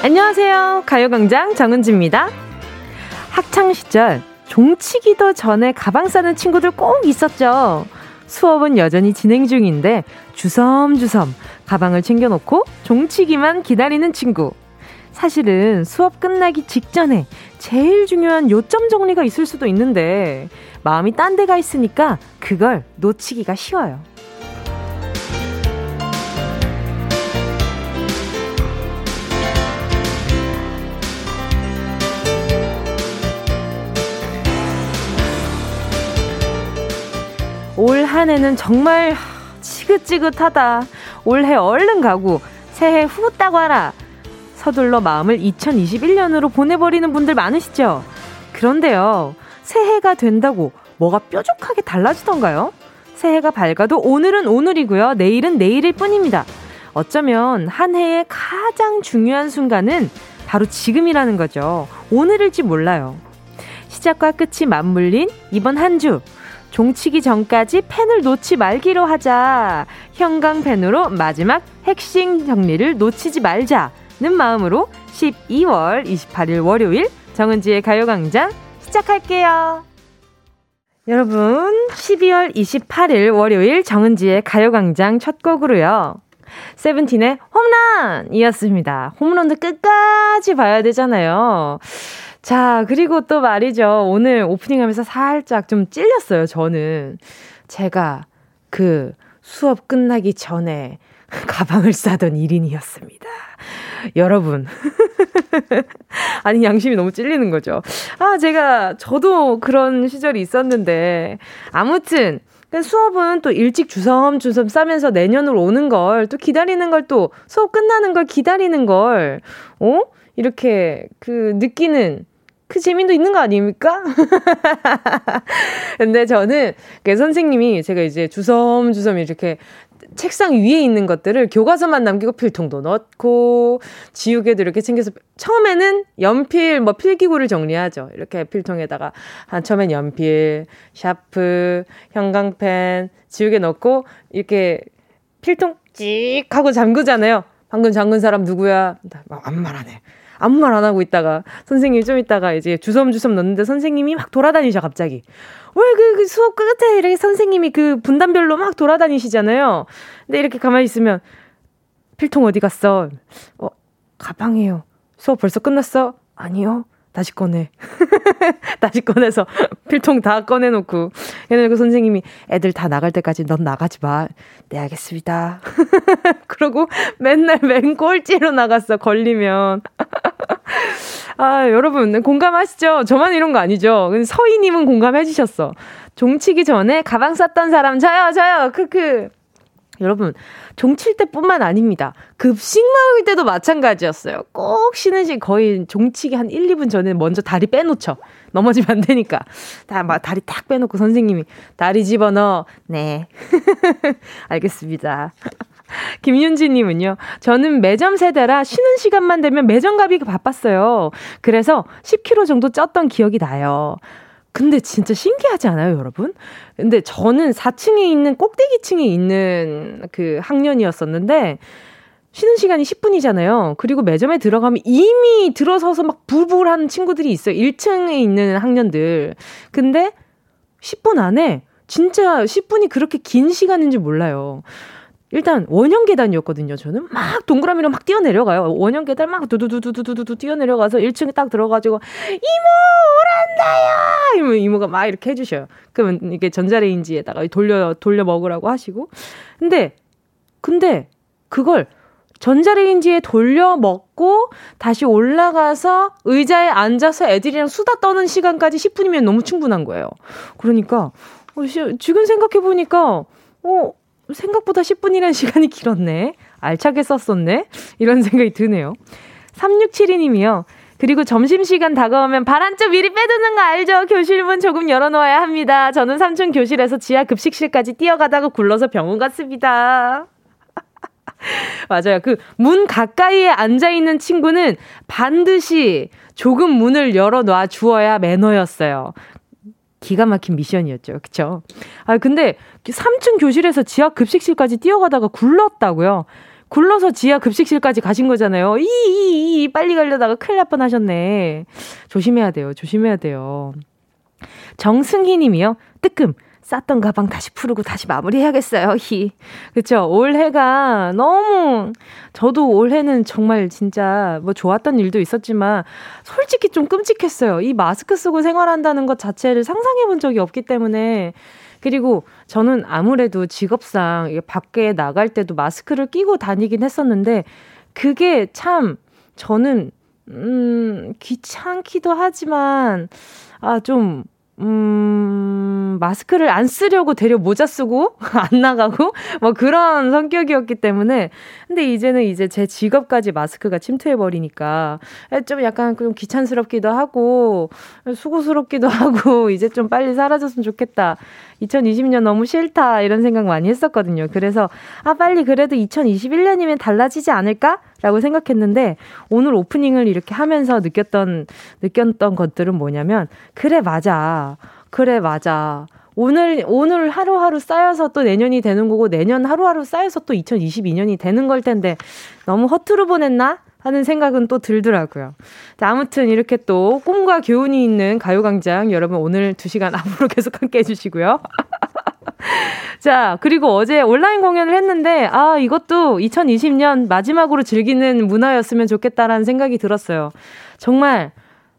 안녕하세요. 가요광장 정은지입니다. 학창시절 종치기도 전에 가방 싸는 친구들 꼭 있었죠. 수업은 여전히 진행 중인데 주섬주섬 가방을 챙겨놓고 종치기만 기다리는 친구. 사실은 수업 끝나기 직전에 제일 중요한 요점 정리가 있을 수도 있는데 마음이 딴 데가 있으니까 그걸 놓치기가 쉬워요. 올 한 해는 정말 지긋지긋하다. 올해 얼른 가고 새해 후딱 와라. 서둘러 마음을 2021년으로 보내버리는 분들 많으시죠? 그런데요, 새해가 된다고 뭐가 뾰족하게 달라지던가요? 새해가 밝아도 오늘은 오늘이고요. 내일은 내일일 뿐입니다. 어쩌면 한 해의 가장 중요한 순간은 바로 지금이라는 거죠. 오늘일지 몰라요. 시작과 끝이 맞물린 이번 한 주. 종치기 전까지 펜을 놓지 말기로 하자. 형광펜으로 마지막 핵심 정리를 놓치지 말자는 마음으로 12월 28일 월요일 정은지의 가요광장 시작할게요. 여러분, 12월 28일 월요일 정은지의 가요광장 첫 곡으로요. 세븐틴의 홈런이었습니다. 홈런도 끝까지 봐야 되잖아요. 자, 그리고 또 말이죠. 오늘 오프닝 하면서 살짝 좀 찔렸어요, 저는. 제가 그 수업 끝나기 전에 가방을 싸던 1인이었습니다. 여러분. 아니, 양심이 너무 찔리는 거죠. 아, 제가, 저도 그런 시절이 있었는데. 아무튼, 수업은 또 일찍 주섬주섬 싸면서 내년으로 오는 걸 또 기다리는 걸 또 수업 끝나는 걸 기다리는 걸, 어? 이렇게 그 느끼는 그 재미도 있는 거 아닙니까? 근데 저는 그 선생님이 제가 이제 주섬주섬 이렇게 책상 위에 있는 것들을 교과서만 남기고 필통도 넣고 지우개도 이렇게 챙겨서 처음에는 연필 뭐 필기구를 정리하죠. 이렇게 필통에다가 한 처음엔 연필, 샤프, 형광펜, 지우개 넣고 이렇게 필통 찍 하고 잠그잖아요. 방금 잠근 사람 누구야? 아무 말 안 해. 아무 말 안 하고 있다가 선생님이 좀 있다가 이제 주섬주섬 넣는데 선생님이 막 돌아다니셔 갑자기. 왜그 그 수업 끝에 이렇게 선생님이 그 분단별로 막 돌아다니시잖아요. 근데 이렇게 가만히 있으면 필통 어디 갔어? 어 가방이에요. 수업 벌써 끝났어? 아니요. 다시 꺼내. 다시 꺼내서 필통 다 꺼내놓고. 얘는 그 선생님이 애들 다 나갈 때까지 넌 나가지 마. 네, 알겠습니다. 그러고 맨날 맨 꼴찌로 나갔어, 걸리면. 아, 여러분, 공감하시죠? 저만 이런 거 아니죠? 서희님은 공감해 주셨어. 종치기 전에 가방 쌌던 사람, 저요, 저요, 크크. 여러분, 종칠 때뿐만 아닙니다. 급식 먹을 때도 마찬가지였어요. 꼭 쉬는 시간 거의 종치기 한 1, 2분 전에 먼저 다리 빼놓죠. 넘어지면 안 되니까. 다, 막 다리 딱 빼놓고 선생님이 다리 집어넣어. 네. 알겠습니다. 김윤지님은요, 저는 매점 세대라 쉬는 시간만 되면 매점 가기 바빴어요. 그래서 10kg 정도 쪘던 기억이 나요. 근데 진짜 신기하지 않아요, 여러분? 근데 저는 4층에 있는 꼭대기층에 있는 그 학년이었었는데 쉬는 시간이 10분이잖아요. 그리고 매점에 들어가면 이미 들어서서 막 불불한 친구들이 있어요. 1층에 있는 학년들. 근데 10분 안에 진짜 10분이 그렇게 긴 시간인지 몰라요. 일단 원형 계단이었거든요. 저는 막 동그라미로 막 뛰어내려가요. 원형 계단 막 두두두두두두두 뛰어내려가서 1층에 딱 들어가지고 이모 오란다요. 이러면 이모가 막 이렇게 해주셔요. 그러면 이게 전자레인지에다가 돌려 돌려 먹으라고 하시고. 근데 근데 그걸 전자레인지에 돌려 먹고 다시 올라가서 의자에 앉아서 애들이랑 수다 떠는 시간까지 10분이면 너무 충분한 거예요. 그러니까 어, 지금 생각해 보니까 어 생각보다 10분이라는 시간이 길었네. 알차게 썼었네. 이런 생각이 드네요. 3672님이요. 그리고 점심시간 다가오면 발 한쪽 미리 빼두는 거 알죠? 교실문 조금 열어놓아야 합니다. 저는 3층 교실에서 지하 급식실까지 뛰어가다가 굴러서 병원 갔습니다. 맞아요. 그 문 가까이에 앉아 있는 친구는 반드시 조금 문을 열어 놔 주어야 매너였어요. 기가 막힌 미션이었죠. 그쵸? 아, 근데 3층 교실에서 지하 급식실까지 뛰어가다가 굴렀다고요? 굴러서 지하 급식실까지 가신 거잖아요. 이, 이, 이, 빨리 가려다가 큰일 날 뻔 하셨네. 조심해야 돼요. 조심해야 돼요. 정승희 님이요. 뜨끔. 쌌던 가방 다시 풀고 다시 마무리해야겠어요. 히. 그쵸. 올해가 너무, 저도 올해는 정말 진짜 뭐 좋았던 일도 있었지만, 솔직히 좀 끔찍했어요. 이 마스크 쓰고 생활한다는 것 자체를 상상해 본 적이 없기 때문에, 그리고 저는 아무래도 직업상 밖에 나갈 때도 마스크를 끼고 다니긴 했었는데, 그게 참, 저는, 음, 귀찮기도 하지만, 아, 좀, 음, 마스크를 안 쓰려고 되려 모자 쓰고 안 나가고 뭐 그런 성격이었기 때문에 근데 이제는 이제 제 직업까지 마스크가 침투해 버리니까 좀 약간 좀 귀찮스럽기도 하고 수고스럽기도 하고 이제 좀 빨리 사라졌으면 좋겠다. 2020년 너무 싫다 이런 생각 많이 했었거든요. 그래서 아 빨리 그래도 2021년이면 달라지지 않을까 라고 생각했는데 오늘 오프닝을 이렇게 하면서 느꼈던 느꼈던 것들은 뭐냐면 그래 맞아. 그래 맞아. 오늘 오늘 하루하루 쌓여서 또 내년이 되는 거고 내년 하루하루 쌓여서 또 2022년이 되는 걸 텐데 너무 허투루 보냈나? 하는 생각은 또 들더라고요. 자, 아무튼 이렇게 또 꿈과 교훈이 있는 가요광장 여러분 오늘 2시간 앞으로 계속 함께 해주시고요. 자, 그리고 어제 온라인 공연을 했는데, 아, 이것도 2020년 마지막으로 즐기는 문화였으면 좋겠다라는 생각이 들었어요. 정말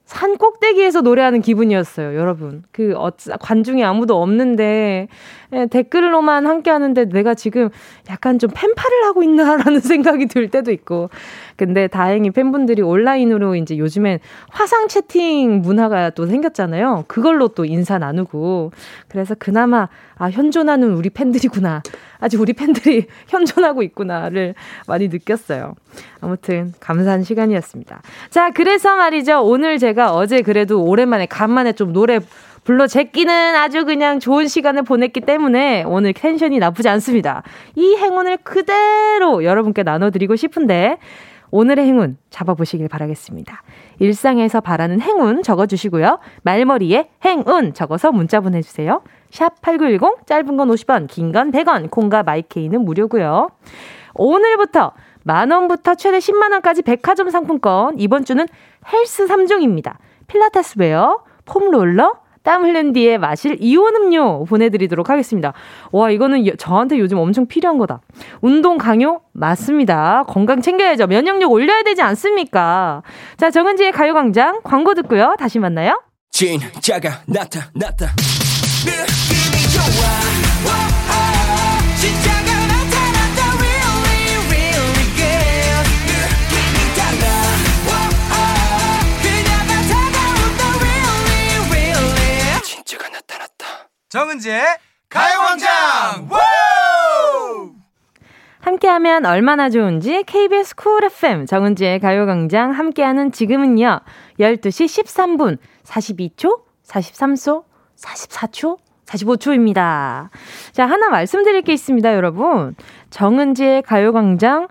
산 꼭대기에서 노래하는 기분이었어요, 여러분. 그, 어, 관중이 아무도 없는데, 예, 댓글로만 함께 하는데 내가 지금 약간 좀 팬파를 하고 있나라는 생각이 들 때도 있고. 근데 다행히 팬분들이 온라인으로 이제 요즘엔 화상 채팅 문화가 또 생겼잖아요. 그걸로 또 인사 나누고. 그래서 그나마, 아, 현존하는 우리 팬들이구나. 아직 우리 팬들이 현존하고 있구나를 많이 느꼈어요. 아무튼 감사한 시간이었습니다. 자, 그래서 말이죠. 오늘 제가 어제 그래도 오랜만에 간만에 좀 노래 불러 제끼는 아주 그냥 좋은 시간을 보냈기 때문에 오늘 텐션이 나쁘지 않습니다. 이 행운을 그대로 여러분께 나눠드리고 싶은데 오늘의 행운 잡아보시길 바라겠습니다. 일상에서 바라는 행운 적어주시고요. 말머리에 행운 적어서 문자 보내주세요. 샵 8910 짧은 건 50원 긴 건 100원 콩과 마이케이는 무료고요. 오늘부터 만원부터 최대 10만원까지 백화점 상품권 이번 주는 헬스 3종입니다. 필라테스 wear, foam roller, 땀 흘린 뒤에 마실 이온 음료 보내드리도록 하겠습니다. 와, 이거는 저한테 요즘 엄청 필요한 거다. 운동 강요? 맞습니다. 건강 챙겨야죠. 면역력 올려야 되지 않습니까? 자, 정은지의 가요광장 광고 듣고요. 다시 만나요. 진짜가 나타났다. 느낌이 좋아. 정은지의 가요광장 함께하면 얼마나 좋은지 KBS 쿨 FM 정은지의 가요광장 함께하는 지금은요 12시 13분 42초 43초 44초 45초입니다. 자, 하나 말씀드릴 게 있습니다, 여러분. 정은지의 가요광장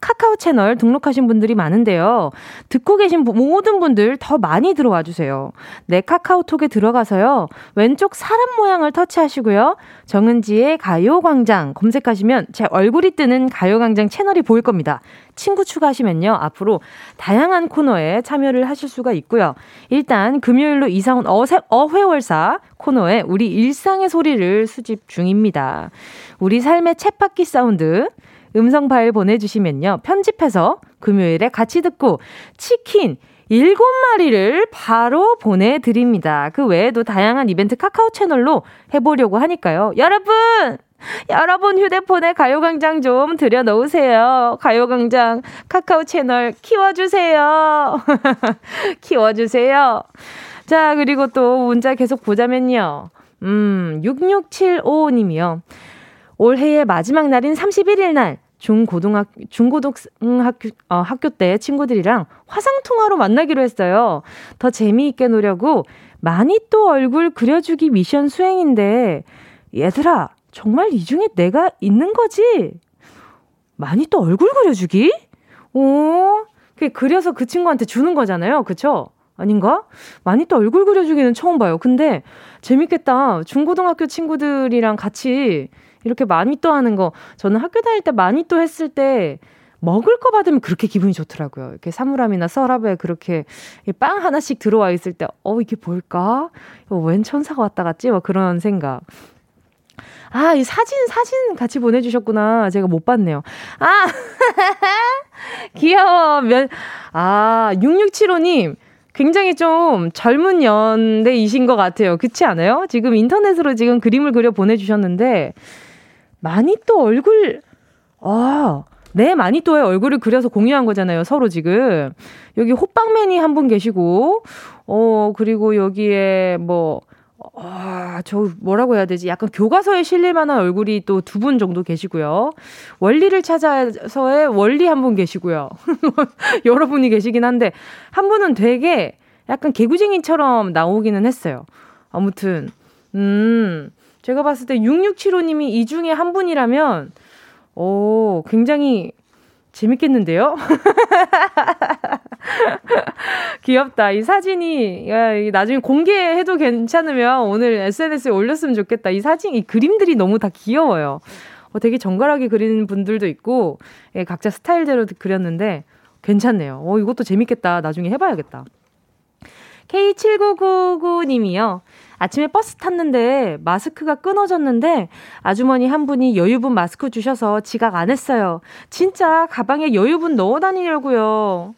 카카오 채널 등록하신 분들이 많은데요. 듣고 계신 모든 분들 더 많이 들어와 주세요. 내 카카오톡에 들어가서요. 왼쪽 사람 모양을 터치하시고요. 정은지의 가요광장 검색하시면 제 얼굴이 뜨는 가요광장 채널이 보일 겁니다. 친구 추가하시면요. 앞으로 다양한 코너에 참여를 하실 수가 있고요. 일단 금요일로 이사 온 어세, 어회월사 코너에 우리 일상의 소리를 수집 중입니다. 우리 삶의 챗바퀴 사운드 음성 파일 보내주시면요. 편집해서 금요일에 같이 듣고 치킨 7마리를 바로 보내드립니다. 그 외에도 다양한 이벤트 카카오 채널로 해보려고 하니까요. 여러분! 여러분 휴대폰에 가요광장 좀 들여놓으세요. 가요광장 카카오 채널 키워주세요. 키워주세요. 자, 그리고 또 문자 계속 보자면요. 음, 6675님이요. 올해의 마지막 날인 31일 날 중고등학 중고등학교 어, 학교 때 친구들이랑 화상 통화로 만나기로 했어요. 더 재미있게 노려고 많이 또 얼굴 그려주기 미션 수행인데 얘들아 정말 이 중에 내가 있는 거지? 많이 또 얼굴 그려주기? 오, 그 그려서 그 친구한테 주는 거잖아요, 그쵸? 아닌가? 많이 또 얼굴 그려주기는 처음 봐요. 근데 재밌겠다. 중고등학교 친구들이랑 같이 이렇게 마니또 하는 거 저는 학교 다닐 때 마니또 했을 때 먹을 거 받으면 그렇게 기분이 좋더라고요. 이렇게 사물함이나 서랍에 그렇게 빵 하나씩 들어와 있을 때, 어, 이게 뭘까? 이거 웬 천사가 왔다 갔지? 막 그런 생각. 아, 이 사진, 사진 같이 보내주셨구나. 제가 못 봤네요. 아! 귀여워. 면, 아, 6675님. 굉장히 좀 젊은 연대이신 것 같아요. 그렇지 않아요? 지금 인터넷으로 지금 그림을 그려 보내주셨는데, 많이 또 얼굴, 아, 네, 마니또의 얼굴을 그려서 공유한 거잖아요, 서로 지금. 여기 호빵맨이 한 분 계시고, 어, 그리고 여기에 뭐, 아, 저 뭐라고 해야 되지? 약간 교과서에 실릴 만한 얼굴이 또 두 분 정도 계시고요. 원리를 찾아서의 원리 한 분 계시고요. 여러분이 계시긴 한데, 한 분은 되게 약간 개구쟁이처럼 나오기는 했어요. 아무튼, 음, 제가 봤을 때 6675님이 이 중에 한 분이라면, 오, 굉장히 재밌겠는데요? 귀엽다. 이 사진이, 야, 나중에 공개해도 괜찮으면 오늘 SNS에 올렸으면 좋겠다. 이 사진, 이 그림들이 너무 다 귀여워요. 어, 되게 정갈하게 그리는 분들도 있고, 예, 각자 스타일대로 그렸는데, 괜찮네요. 어, 이것도 재밌겠다. 나중에 해봐야겠다. K7999님이요. 아침에 버스 탔는데 마스크가 끊어졌는데 아주머니 한 분이 여유분 마스크 주셔서 지각 안 했어요. 진짜 가방에 여유분 넣어 다니려고요.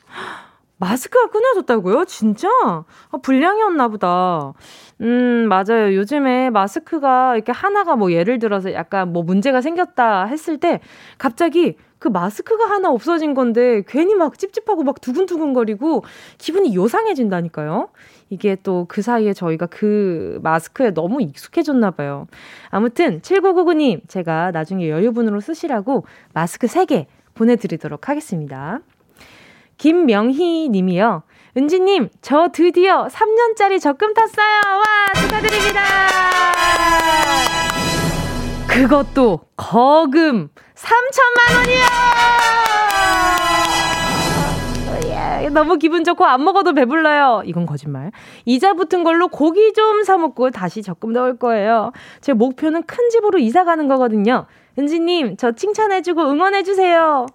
마스크가 끊어졌다고요? 진짜? 아, 불량이었나 보다. 음, 맞아요. 요즘에 마스크가 이렇게 하나가 뭐 예를 들어서 약간 뭐 문제가 생겼다 했을 때 갑자기 그 마스크가 하나 없어진 건데 괜히 막 찝찝하고 막 두근두근거리고 기분이 요상해진다니까요. 이게 또 그 사이에 저희가 그 마스크에 너무 익숙해졌나 봐요. 아무튼 7999님 제가 나중에 여유분으로 쓰시라고 마스크 3개 보내드리도록 하겠습니다. 김명희 님이요. 은지님, 저 드디어 3년짜리 적금 탔어요. 와, 축하드립니다. 그것도 거금 3천만 원이요! 예, 너무 기분 좋고 안 먹어도 배불러요. 이건 거짓말. 이자 붙은 걸로 고기 좀 사먹고 다시 적금 넣을 거예요. 제 목표는 큰 집으로 이사 가는 거거든요. 은지님, 저 칭찬해주고 응원해주세요.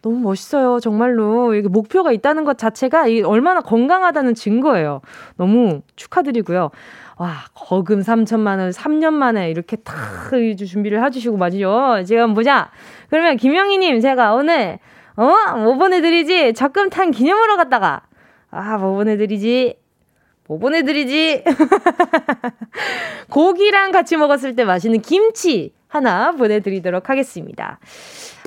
너무 멋있어요. 정말로. 이게 목표가 있다는 것 자체가 얼마나 건강하다는 증거예요. 너무 축하드리고요. 와, 거금 3천만 원 3년 만에 이렇게 탁 준비를 해주시고 맞죠? 지금 보자. 그러면 김영희님, 제가 오늘, 어? 뭐 보내드리지? 적금 탄 기념으로 갔다가, 아, 뭐 보내드리지? 뭐 보내드리지? 고기랑 같이 먹었을 때 맛있는 김치 하나 보내드리도록 하겠습니다.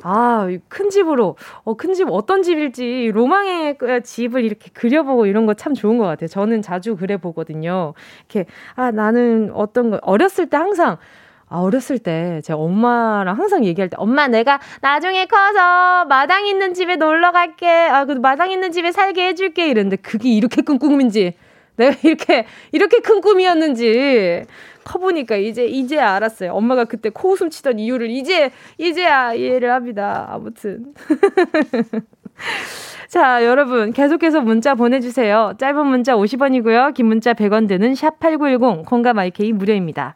아, 큰 집으로, 어, 큰 집 어떤 집일지 로망의 그 집을 이렇게 그려보고 이런 거 참 좋은 것 같아요. 저는 자주 그려보거든요. 이렇게, 아, 나는 어떤 거, 어렸을 때 항상, 아, 어렸을 때 제 엄마랑 항상 얘기할 때 엄마 내가 나중에 커서 마당 있는 집에 놀러 갈게. 아, 그 마당 있는 집에 살게 해 줄게. 이랬는데 그게 이렇게 큰 꿈인지 내가 이렇게 이렇게 큰 꿈이었는지 커 보니까 이제 이제 알았어요. 엄마가 그때 코웃음 치던 이유를 이제 이제야 이해를 합니다. 아무튼. 자, 여러분 계속해서 문자 보내주세요. 짧은 문자 50원이고요. 긴 문자 100원 드는 샵 8910 콩감 IK 무료입니다.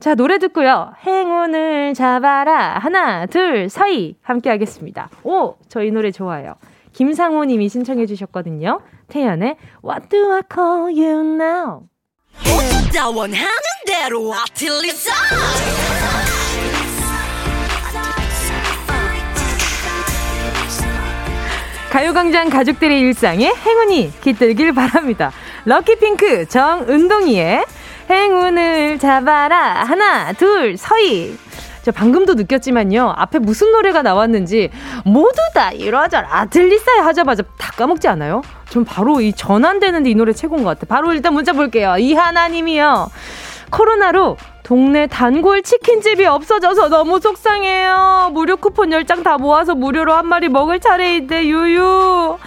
자, 노래 듣고요. 행운을 잡아라. 하나, 둘, 서희. 함께 하겠습니다. 오, 저 이 노래 좋아요. 김상호 님이 신청해 주셨거든요. 태연의 What do I call you now? 가요광장 가족들의 일상에 행운이 깃들길 바랍니다. 럭키핑크 정은동이의 행운을 잡아라. 하나, 둘, 서희. 저 방금도 느꼈지만요. 앞에 무슨 노래가 나왔는지 모두 다 이러저러 아틀리사에 하자마자 다 까먹지 않아요? 전 바로 이 전환되는데 이 노래 최고인 것 같아요. 바로 일단 문자 볼게요. 이하나님이요. 코로나로 동네 단골 치킨집이 없어져서 너무 속상해요. 무료 쿠폰 10장 다 모아서 무료로 한 마리 먹을 차례인데 유유.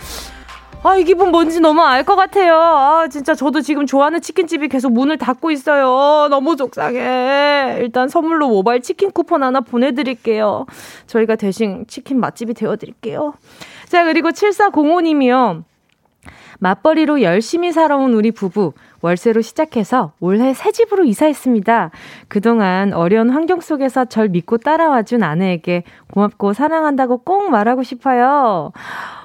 아, 이 기분 뭔지 너무 알 것 같아요. 아, 진짜 저도 지금 좋아하는 치킨집이 계속 문을 닫고 있어요. 너무 속상해. 일단 선물로 모바일 치킨 쿠폰 하나 보내드릴게요. 저희가 대신 치킨 맛집이 되어드릴게요. 자, 그리고 7405님이요. 맞벌이로 열심히 살아온 우리 부부. 월세로 시작해서 올해 새 집으로 이사했습니다. 그동안 어려운 환경 속에서 절 믿고 따라와준 아내에게 고맙고 사랑한다고 꼭 말하고 싶어요.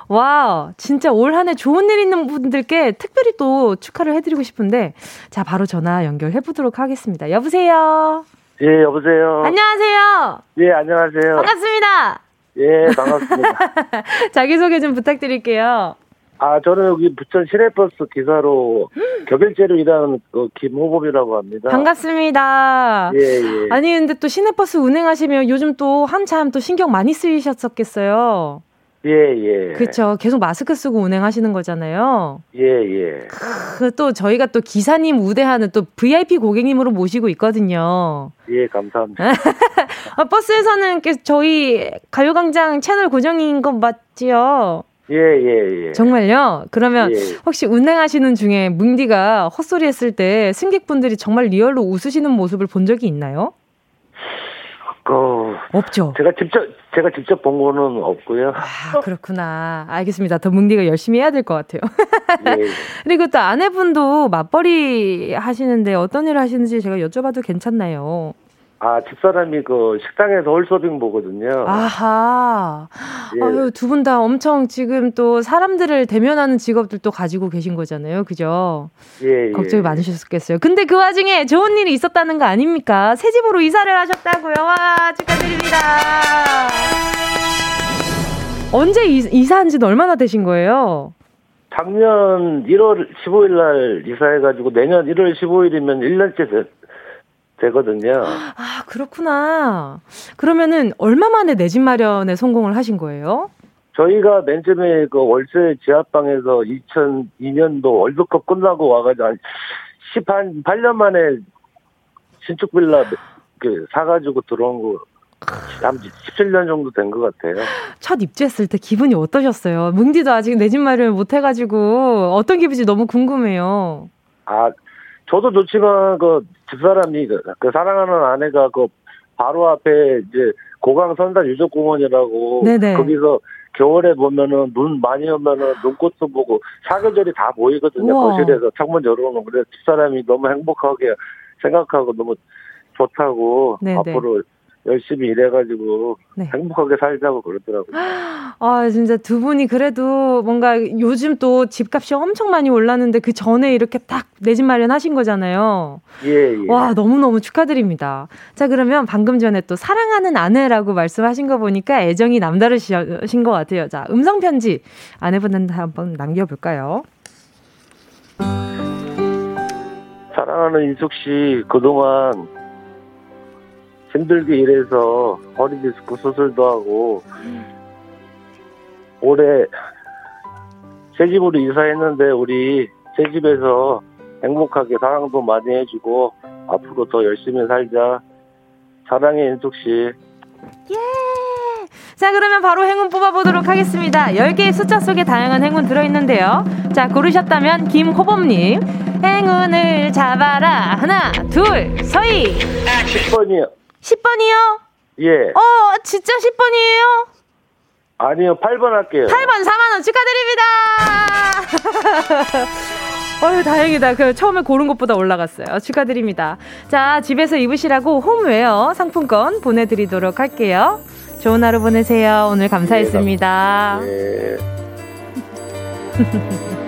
와, 진짜 올 한 해 좋은 일 있는 분들께 특별히 또 축하를 해드리고 싶은데, 자, 바로 전화 연결해보도록 하겠습니다. 여보세요? 예, 여보세요? 안녕하세요? 예, 안녕하세요? 반갑습니다! 예, 반갑습니다. 자기소개 좀 부탁드릴게요. 아, 저는 여기 부천 시내버스 기사로 격일제로 일하는 그 김호범이라고 합니다. 반갑습니다. 예, 예. 아니, 근데 또 시내버스 운행하시면 요즘 또 한참 또 신경 많이 쓰이셨었겠어요. 예, 예. 그렇죠. 계속 마스크 쓰고 운행하시는 거잖아요. 예, 예. 크, 또 저희가 또 기사님 우대하는 또 VIP 고객님으로 모시고 있거든요. 예, 감사합니다. 아, 버스에서는 저희 가요광장 채널 고정인 거 맞지요? 예, 예, 예. 정말요? 그러면 예. 혹시 운행하시는 중에 뭉디가 헛소리 했을 때 승객분들이 정말 real로 웃으시는 모습을 본 적이 있나요? 그 없죠. 제가 직접 제가 직접 본 거는 없고요. 아 그렇구나. 알겠습니다. 더 뭉디가 열심히 해야 될 것 같아요. 예. 그리고 또 아내분도 맞벌이 하시는데 어떤 일을 하시는지 제가 여쭤봐도 괜찮나요? 아, 집사람이 그 식당에서 홀서빙 보거든요. 아하. 예. 아유, 두 분 다 엄청 지금 또 사람들을 대면하는 직업들도 가지고 계신 거잖아요. 그죠? 예, 예. 걱정이 많으셨겠어요. 근데 그 와중에 좋은 일이 있었다는 거 아닙니까? 새 집으로 이사를 하셨다고요. 와, 축하드립니다. 언제 이, 이사한 지는 얼마나 되신 거예요? 작년 1월 15일 날 이사해가지고 내년 1월 15일이면 1년째 되, 되거든요. 아, 그렇구나. 그러면은 얼마 만에 내 집 마련에 성공을 하신 거예요? 저희가 맨 처음에 그 월세 지하방에서 2002년도 월드컵 끝나고 와가지고 한 10한 8년 만에 신축 빌라 그 사가지고 들어온 거. 한 17년 정도 된 것 같아요. 첫 입주했을 때 기분이 어떠셨어요? 뭉디도 아직 내 집 마련을 못 해가지고 어떤 기분인지 너무 궁금해요. 아, 저도 좋지만 그 집사람이 그, 그 사랑하는 아내가 그 바로 앞에 이제 고강 선산 유적공원이라고 네네. 거기서 겨울에 보면은 눈 많이 오면은 눈꽃도 보고 사계절이 다 보이거든요 우와. 거실에서 창문 열어놓은 그래서 집사람이 너무 행복하게 생각하고 너무 좋다고 네네. 앞으로 열심히 일해가지고 네. 행복하게 살자고 그러더라고요. 아, 진짜 두 분이 그래도 뭔가 요즘 또 집값이 엄청 많이 올랐는데 그 전에 이렇게 딱 내 집 마련하신 거잖아요. 예, 예. 와, 너무 너무 축하드립니다. 자, 그러면 방금 전에 또 사랑하는 아내라고 말씀하신 거 보니까 애정이 남다르신 것 같아요. 자, 음성 편지 아내분한테 한번 남겨볼까요? 사랑하는 인숙 씨 그동안 힘들게 일해서 허리 디스크 수술도 하고 올해 새 집으로 이사했는데 우리 새 집에서 행복하게 사랑도 많이 해주고 앞으로 더 열심히 살자 사랑해 인숙 씨 예! 자, 그러면 바로 행운 뽑아보도록 하겠습니다. 10개의 숫자 속에 다양한 행운 들어있는데요. 자, 고르셨다면 김호범님. 행운을 잡아라. 하나, 둘, 서희. 10번이요 10번이요? 예 어, 진짜 10번이에요? 아니요 8번 할게요 8번 4만원 축하드립니다! 어휴, 다행이다. 그 처음에 고른 것보다 올라갔어요. 축하드립니다. 자, 집에서 입으시라고 홈웨어 상품권 보내드리도록 할게요. 좋은 하루 보내세요. 오늘 감사했습니다. 예.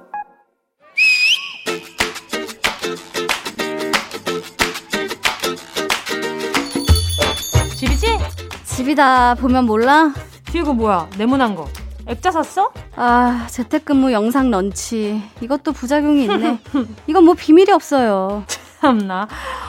집이다 보면 몰라? 이거 뭐야? 네모난 거. 액자 샀어? 아 재택근무 영상 런치 이것도 부작용이 있네 이건 뭐 비밀이 없어요 참나.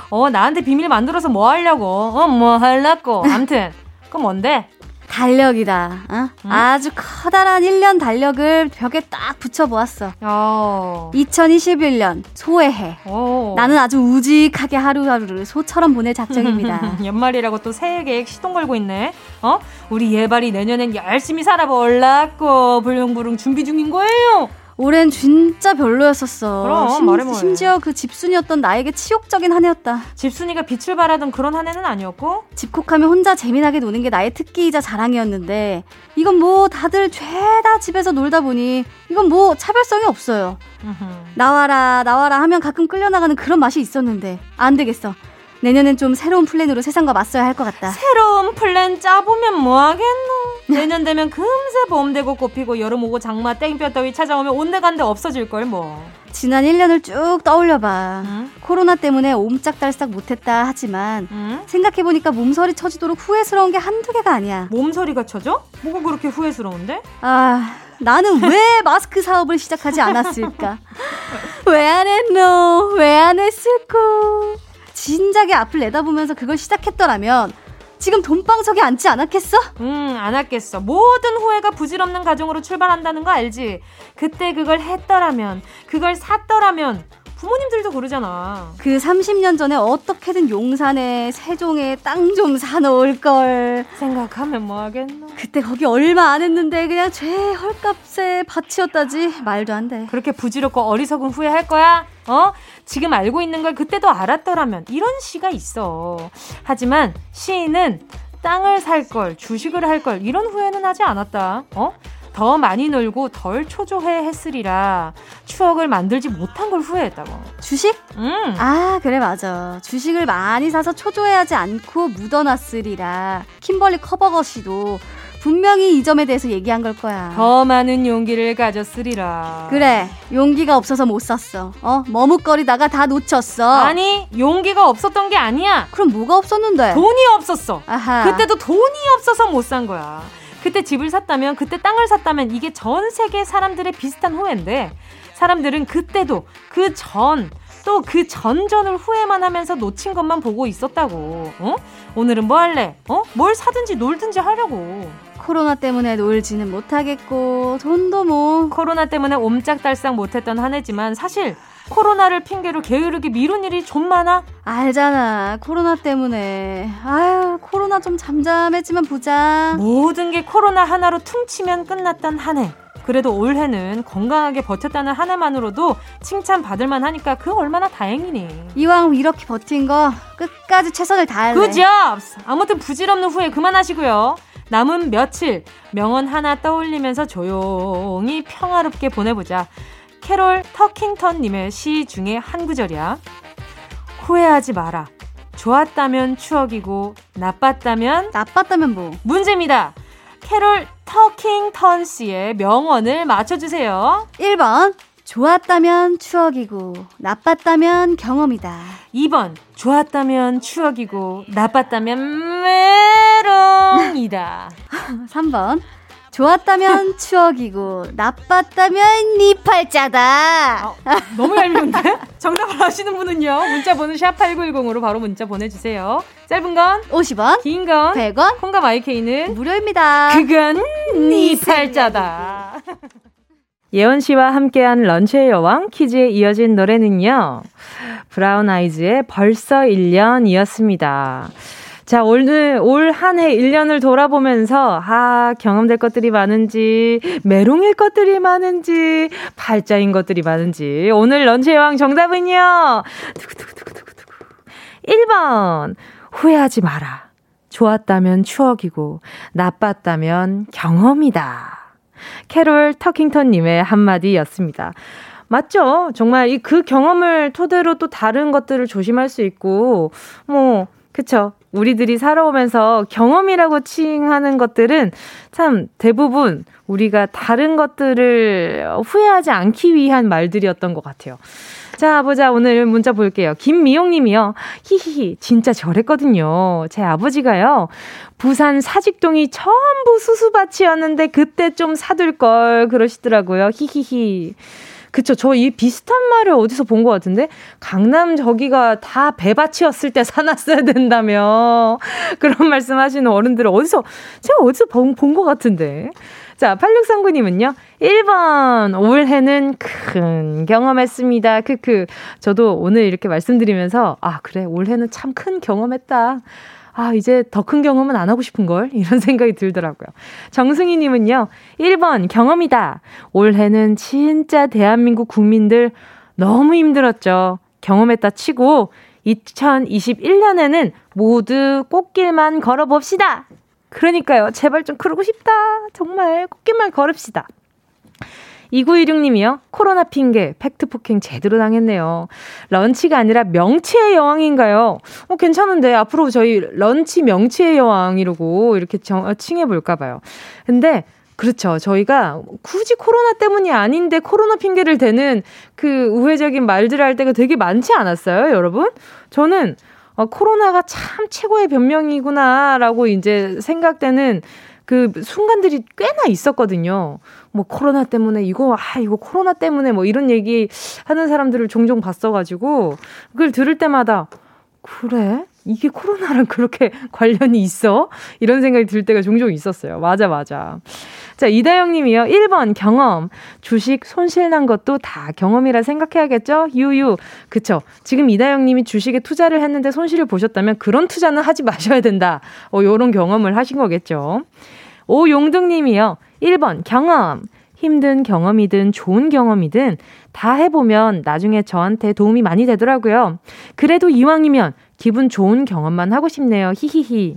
어, 나한테 비밀 만들어서 뭐 하려고? 어, 뭐 하려고? 암튼. 그건 뭔데? 달력이다. 어? 음? 아주 커다란 1년 달력을 벽에 딱 붙여보았어. 어. 2021년 소의 해. 오. 나는 아주 우직하게 하루하루를 소처럼 보낼 작정입니다. 연말이라고 또 새해 계획 시동 걸고 있네. 어? 우리 예발이 내년엔 열심히 살아볼라고 불릉불릉 준비 중인 거예요. 올해는 진짜 별로였었어. 그럼, 뭐해. 심지어 그 집순이었던 나에게 치욕적인 한 해였다. 집순이가 빛을 발하던 그런 한 해는 아니었고 집콕하면 혼자 재미나게 노는 게 나의 특기이자 자랑이었는데 이건 뭐 다들 죄다 집에서 놀다 보니 이건 뭐 차별성이 없어요. 나와라 나와라 하면 가끔 끌려나가는 그런 맛이 있었는데 안 되겠어. 내년엔 좀 새로운 플랜으로 세상과 맞서야 할 것 같다. 새로운 플랜 짜보면 뭐하겠노 내년 되면 금세 봄 되고 꽃피고 여름 오고 장마 땡볕 더위 찾아오면 온데간데 없어질 걸 뭐 지난 1년을 쭉 떠올려봐. 응? 코로나 때문에 옴짝달싹 못했다 하지만 응? 생각해보니까 몸서리 쳐지도록 후회스러운 게 한두 개가 아니야. 몸소리가 쳐져? 뭐가 그렇게 후회스러운데? 아, 나는 왜 마스크 사업을 시작하지 않았을까? 왜 안 했노? 왜 안 했을까? 진작에 앞을 내다보면서 그걸 시작했더라면 지금 돈방석에 앉지 않았겠어? 응, 안 했겠어. 모든 후회가 부질없는 가정으로 출발한다는 거 알지? 그때 그걸 했더라면, 그걸 샀더라면, 부모님들도 그러잖아. 그 30년 전에 어떻게든 용산에 세종에 땅 좀 사놓을 걸. 생각하면 뭐하겠노? 그때 거기 얼마 안 했는데 그냥 죄 헐값에 바치었다지 말도 안 돼. 그렇게 부질없고 어리석은 후회할 거야? 어? 지금 알고 있는 걸 그때도 알았더라면 이런 시가 있어. 하지만 시인은 땅을 살 걸, 주식을 할 걸 이런 후회는 하지 않았다. 어? 더 많이 놀고 덜 초조해 했으리라 추억을 만들지 못한 걸 후회했다고. 주식? 음. 아, 그래, 맞아. 주식을 많이 사서 초조해하지 않고 묻어놨으리라. 킴벌리 커버거 씨도 분명히 이 점에 대해서 얘기한 걸 거야. 더 많은 용기를 가졌으리라. 그래, 용기가 없어서 못 샀어. 어? 머뭇거리다가 다 놓쳤어. 아니 용기가 없었던 게 아니야. 그럼 뭐가 없었는데? 돈이 없었어. 아하. 그때도 돈이 없어서 못 산 거야. 그때 집을 샀다면, 그때 땅을 샀다면 이게 전 세계 사람들의 비슷한 후회인데 사람들은 그때도 그 전, 또 그 전전을 후회만 하면서 놓친 것만 보고 있었다고. 어? 오늘은 뭐 할래? 어? 뭘 사든지 놀든지 하려고. 코로나 때문에 놀지는 못하겠고 돈도 뭐 코로나 때문에 옴짝달싹 못했던 한 해지만 사실 코로나를 핑계로 게으르게 미룬 일이 좀 많아. 알잖아 코로나 때문에 아유 코로나 좀 잠잠해지면 보자 모든 게 코로나 하나로 퉁치면 끝났던 한 해. 그래도 올해는 건강하게 버텼다는 한 해만으로도 칭찬받을 만하니까 그 얼마나 다행이니. 이왕 이렇게 버틴 거 끝까지 최선을 다할래 굿잡! 아무튼 부질없는 후회 그만하시고요. 남은 며칠 명언 하나 떠올리면서 조용히 평화롭게 보내보자. 캐롤 터킹턴님의 시 중에 한 구절이야. 후회하지 마라. 좋았다면 추억이고 나빴다면 나빴다면 뭐 문제입니다. 캐롤 터킹턴 씨의 명언을 맞춰주세요. 1번 좋았다면 추억이고 나빴다면 경험이다 2번 좋았다면 추억이고 나빴다면 메롱이다. 3번 좋았다면 추억이고 나빴다면 니 팔자다 어, 너무 얄미운데? 정답을 아시는 분은요. 문자 번호 샵 8910으로 바로 문자 보내주세요. 짧은 건, 50원 긴 건, 100원 콩과 마이케이는 무료입니다 그건 네 팔자다. 예원 씨와 함께한 런치의 여왕 퀴즈에 이어진 노래는요. 브라운 아이즈의 벌써 1년이었습니다. 자, 오늘 올 한 해 1년을 돌아보면서 아, 경험될 것들이 많은지, 메롱일 것들이 많은지, 팔자인 것들이 많은지. 오늘 런치의 여왕 정답은요. 두구두구두구두구두구. 1번. 후회하지 마라. 좋았다면 추억이고 나빴다면 경험이다. 캐롤 터킹턴님의 한마디였습니다. 맞죠? 정말 이 그 경험을 토대로 또 다른 것들을 조심할 수 있고, 뭐, 그쵸. 우리들이 살아오면서 경험이라고 칭하는 것들은 참 대부분 우리가 다른 것들을 후회하지 않기 위한 말들이었던 것 같아요. 자, 보자. 오늘 문자 볼게요. 김미용 님이요. 히히히. 진짜 저랬거든요. 제 아버지가요. 부산 사직동이 전부 수수밭이었는데 그때 좀 사둘 걸 그러시더라고요. 히히히. 그쵸. 저 이 비슷한 말을 어디서 본 것 같은데, 강남 저기가 다 배밭이었을 때 사놨어야 된다며. 그런 말씀 하시는 어른들을 어디서, 제가 어디서 본 것 같은데. 자, 8639님은요, 1번, 올해는 큰 경험했습니다. 크크. 저도 오늘 이렇게 말씀드리면서, 아, 그래, 올해는 참 큰 경험했다. 아, 이제 더 큰 경험은 안 하고 싶은 걸? 이런 생각이 들더라고요. 정승희 님은요, 1번, 경험이다. 올해는 진짜 대한민국 국민들 너무 힘들었죠. 경험했다 치고, 2021년에는 모두 꽃길만 걸어봅시다. 그러니까요. 제발 좀 그러고 싶다. 정말 꽃길만 걸읍시다. 2916님이요. 코로나 핑계, 팩트 폭행 제대로 당했네요. 런치가 아니라 명치의 여왕인가요? 어, 괜찮은데. 앞으로 저희 런치 명치의 여왕 이러고 이렇게 정, 어, 칭해볼까봐요. 근데, 그렇죠. 저희가 굳이 코로나 때문이 아닌데 코로나 핑계를 대는 그 우회적인 말들을 할 때가 되게 많지 않았어요, 여러분? 저는 어, 코로나가 참 최고의 변명이구나라고 이제 생각되는 그 순간들이 꽤나 있었거든요. 뭐 코로나 때문에 이거 아 이거 코로나 때문에 뭐 이런 얘기 하는 사람들을 종종 봤어가지고 그걸 들을 때마다 그래 이게 코로나랑 그렇게 관련이 있어? 이런 생각이 들 때가 종종 있었어요. 맞아, 맞아. 자, 이다영 님이요. 1번 경험. 주식 손실 난 것도 다 경험이라 생각해야겠죠? 유유. 그쵸. 지금 이다영 님이 주식에 투자를 했는데 손실을 보셨다면 그런 투자는 하지 마셔야 된다. 어, 요런 경험을 하신 거겠죠. 오용등 님이요. 1번 경험. 힘든 경험이든 좋은 경험이든 다 해보면 나중에 저한테 도움이 많이 되더라고요. 그래도 이왕이면 기분 좋은 경험만 하고 싶네요. 히히히.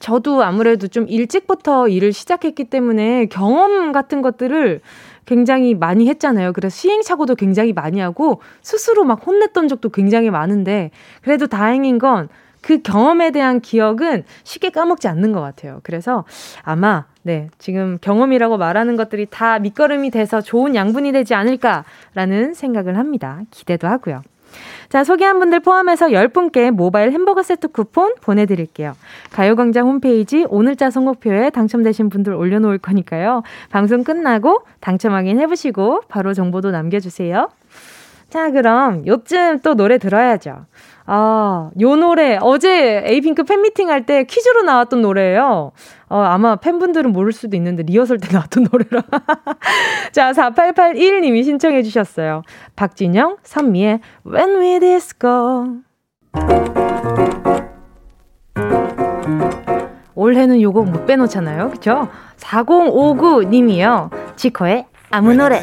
저도 아무래도 좀 일찍부터 일을 시작했기 때문에 경험 같은 것들을 굉장히 많이 했잖아요. 그래서 시행착오도 굉장히 많이 하고 스스로 막 혼냈던 적도 굉장히 많은데 그래도 다행인 건 그 경험에 대한 기억은 쉽게 까먹지 않는 것 같아요. 그래서 아마 네, 지금 경험이라고 말하는 것들이 다 밑거름이 돼서 좋은 양분이 되지 않을까라는 생각을 합니다. 기대도 하고요. 자, 소개한 분들 포함해서 10분께 모바일 햄버거 세트 쿠폰 보내드릴게요. 가요광장 홈페이지 오늘자 선곡표에 당첨되신 분들 올려놓을 거니까요. 방송 끝나고 당첨 확인 해보시고 바로 정보도 남겨주세요. 자, 그럼 요즘 또 노래 들어야죠. 아, 요 노래 어제 에이핑크 팬미팅 할 때 퀴즈로 나왔던 노래예요. 어, 아마 팬분들은 모를 수도 있는데 리허설 때 나왔던 노래라. 자, 4881님이 신청해 주셨어요. 박진영, 선미의 When We Disco. 올해는 요거 못 빼놓잖아요. 그쵸? 4059님이요. 지코의 아무 노래.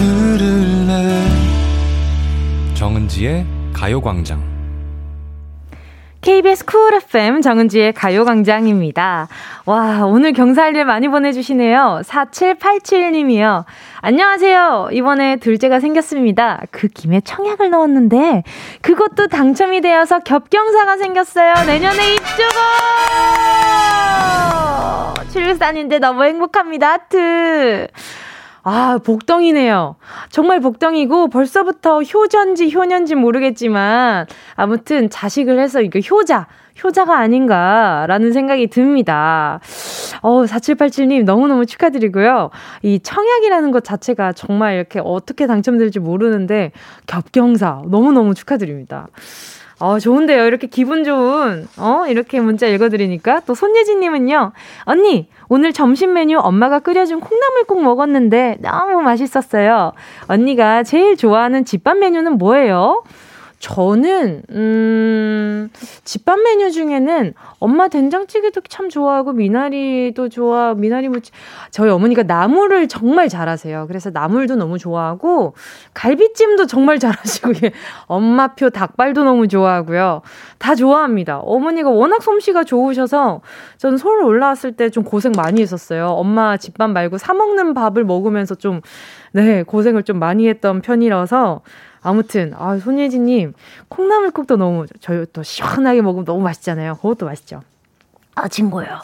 들을래 정은지의 가요광장 KBS 쿨 FM 정은지의 가요광장입니다. 와, 오늘 경사할 많이 보내주시네요. 4787님이요. 안녕하세요. 이번에 둘째가 생겼습니다. 그 김에 청약을 넣었는데, 그것도 당첨이 되어서 겹경사가 생겼어요. 내년에 입주고! 출산인데 너무 행복합니다. 하트. 아, 복덩이네요. 정말 복덩이고 벌써부터 효전지 효년지 모르겠지만 아무튼 자식을 해서 이거 효자, 효자가 아닌가라는 생각이 듭니다. 어, 4787님 너무너무 축하드리고요. 이 청약이라는 것 자체가 정말 이렇게 어떻게 당첨될지 모르는데 겹경사 너무너무 축하드립니다. 어, 좋은데요. 이렇게 기분 좋은, 어, 이렇게 문자 읽어드리니까. 또 손예진님은요, 언니, 오늘 점심 메뉴 엄마가 끓여준 콩나물국 먹었는데 너무 맛있었어요. 언니가 제일 좋아하는 집밥 메뉴는 뭐예요? 저는 음 집밥 메뉴 중에는 엄마 된장찌개도 참 좋아하고 미나리도 좋아 미나리 무침 저희 어머니가 나물을 정말 잘하세요. 그래서 나물도 너무 좋아하고 갈비찜도 정말 잘하시고 엄마표 닭발도 너무 좋아하고요. 다 좋아합니다. 어머니가 워낙 솜씨가 좋으셔서 전 서울 올라왔을 때 좀 고생 많이 했었어요. 엄마 집밥 말고 사 먹는 밥을 먹으면서 좀 네, 고생을 좀 많이 했던 편이라서 아무튼 아 손예진님 콩나물국도 너무 저희 또 시원하게 먹으면 너무 맛있잖아요. 그것도 맛있죠. 아 친구예요.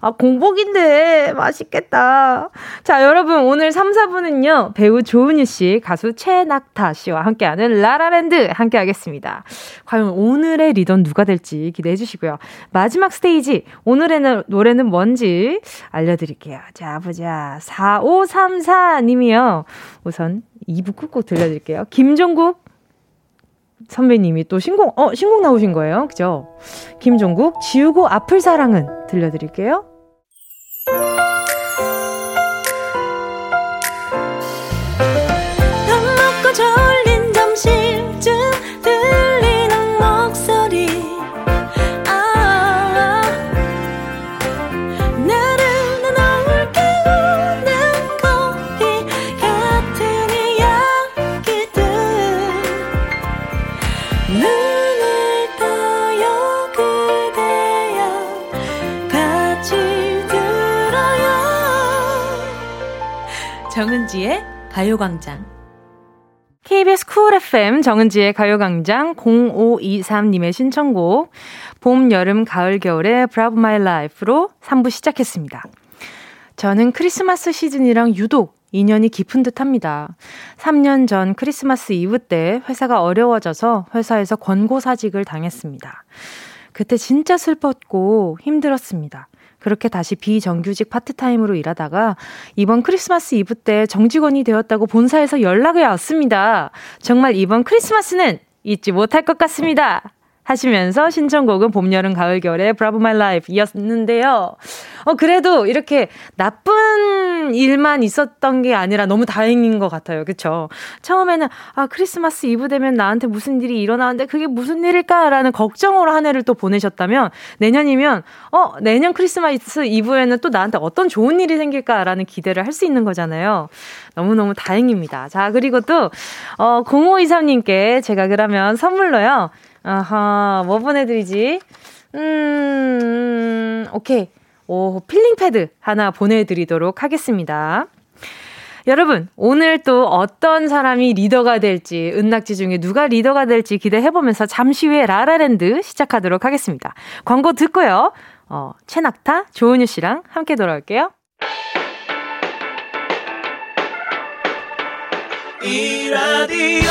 아, 공복인데 맛있겠다. 자, 여러분 오늘 3, 4분은요. 배우 조은유 씨, 가수 최낙타 씨와 함께하는 라라랜드 함께하겠습니다. 과연 오늘의 리더는 누가 될지 기대해 주시고요. 마지막 스테이지 오늘의 노래는 뭔지 알려드릴게요. 자, 보자. 4534 님이요. 우선 2부 꾹꾹 들려드릴게요. 김종국 선배님이 또 신곡, 어, 신곡 나오신 거예요. 그죠? 김종국, 지우고 아플 사랑은 들려드릴게요. 정은지의 가요광장. KBS Cool FM 정은지의 가요광장 0523님의 신청곡 봄, 여름, 가을, 겨울의 Bravo My Life로 3부 시작했습니다. 저는 크리스마스 시즌이랑 유독 인연이 깊은 듯 합니다. 3년 전 크리스마스 이브 때 회사가 어려워져서 회사에서 권고사직을 당했습니다. 그때 진짜 슬펐고 힘들었습니다. 그렇게 다시 비정규직 파트타임으로 일하다가 이번 크리스마스 이브 때 정직원이 되었다고 본사에서 연락이 왔습니다. 정말 이번 크리스마스는 잊지 못할 것 같습니다. 하시면서 신청곡은 봄, 여름, 가을, 겨울의 Bravo My Life 이었는데요. 어, 그래도 이렇게 나쁜 일만 있었던 게 아니라 너무 다행인 것 같아요. 그쵸? 처음에는, 아, 크리스마스 이브 되면 나한테 무슨 일이 일어나는데 그게 무슨 일일까라는 걱정으로 한 해를 또 보내셨다면 내년이면, 어, 내년 크리스마스 이브에는 또 나한테 어떤 좋은 일이 생길까라는 기대를 할 수 있는 거잖아요. 너무너무 다행입니다. 자, 그리고 또, 어, 0523님께 제가 그러면 선물로요. 아하, 뭐 보내드리지? 음, 오케이. 오, 필링 패드 하나 보내드리도록 하겠습니다. 여러분, 오늘 또 어떤 사람이 리더가 될지, 은낙지 중에 누가 리더가 될지 기대해보면서 잠시 후에 라라랜드 시작하도록 하겠습니다. 광고 듣고요. 어, 최낙타, 조은유 씨랑 함께 돌아올게요. 이 라디오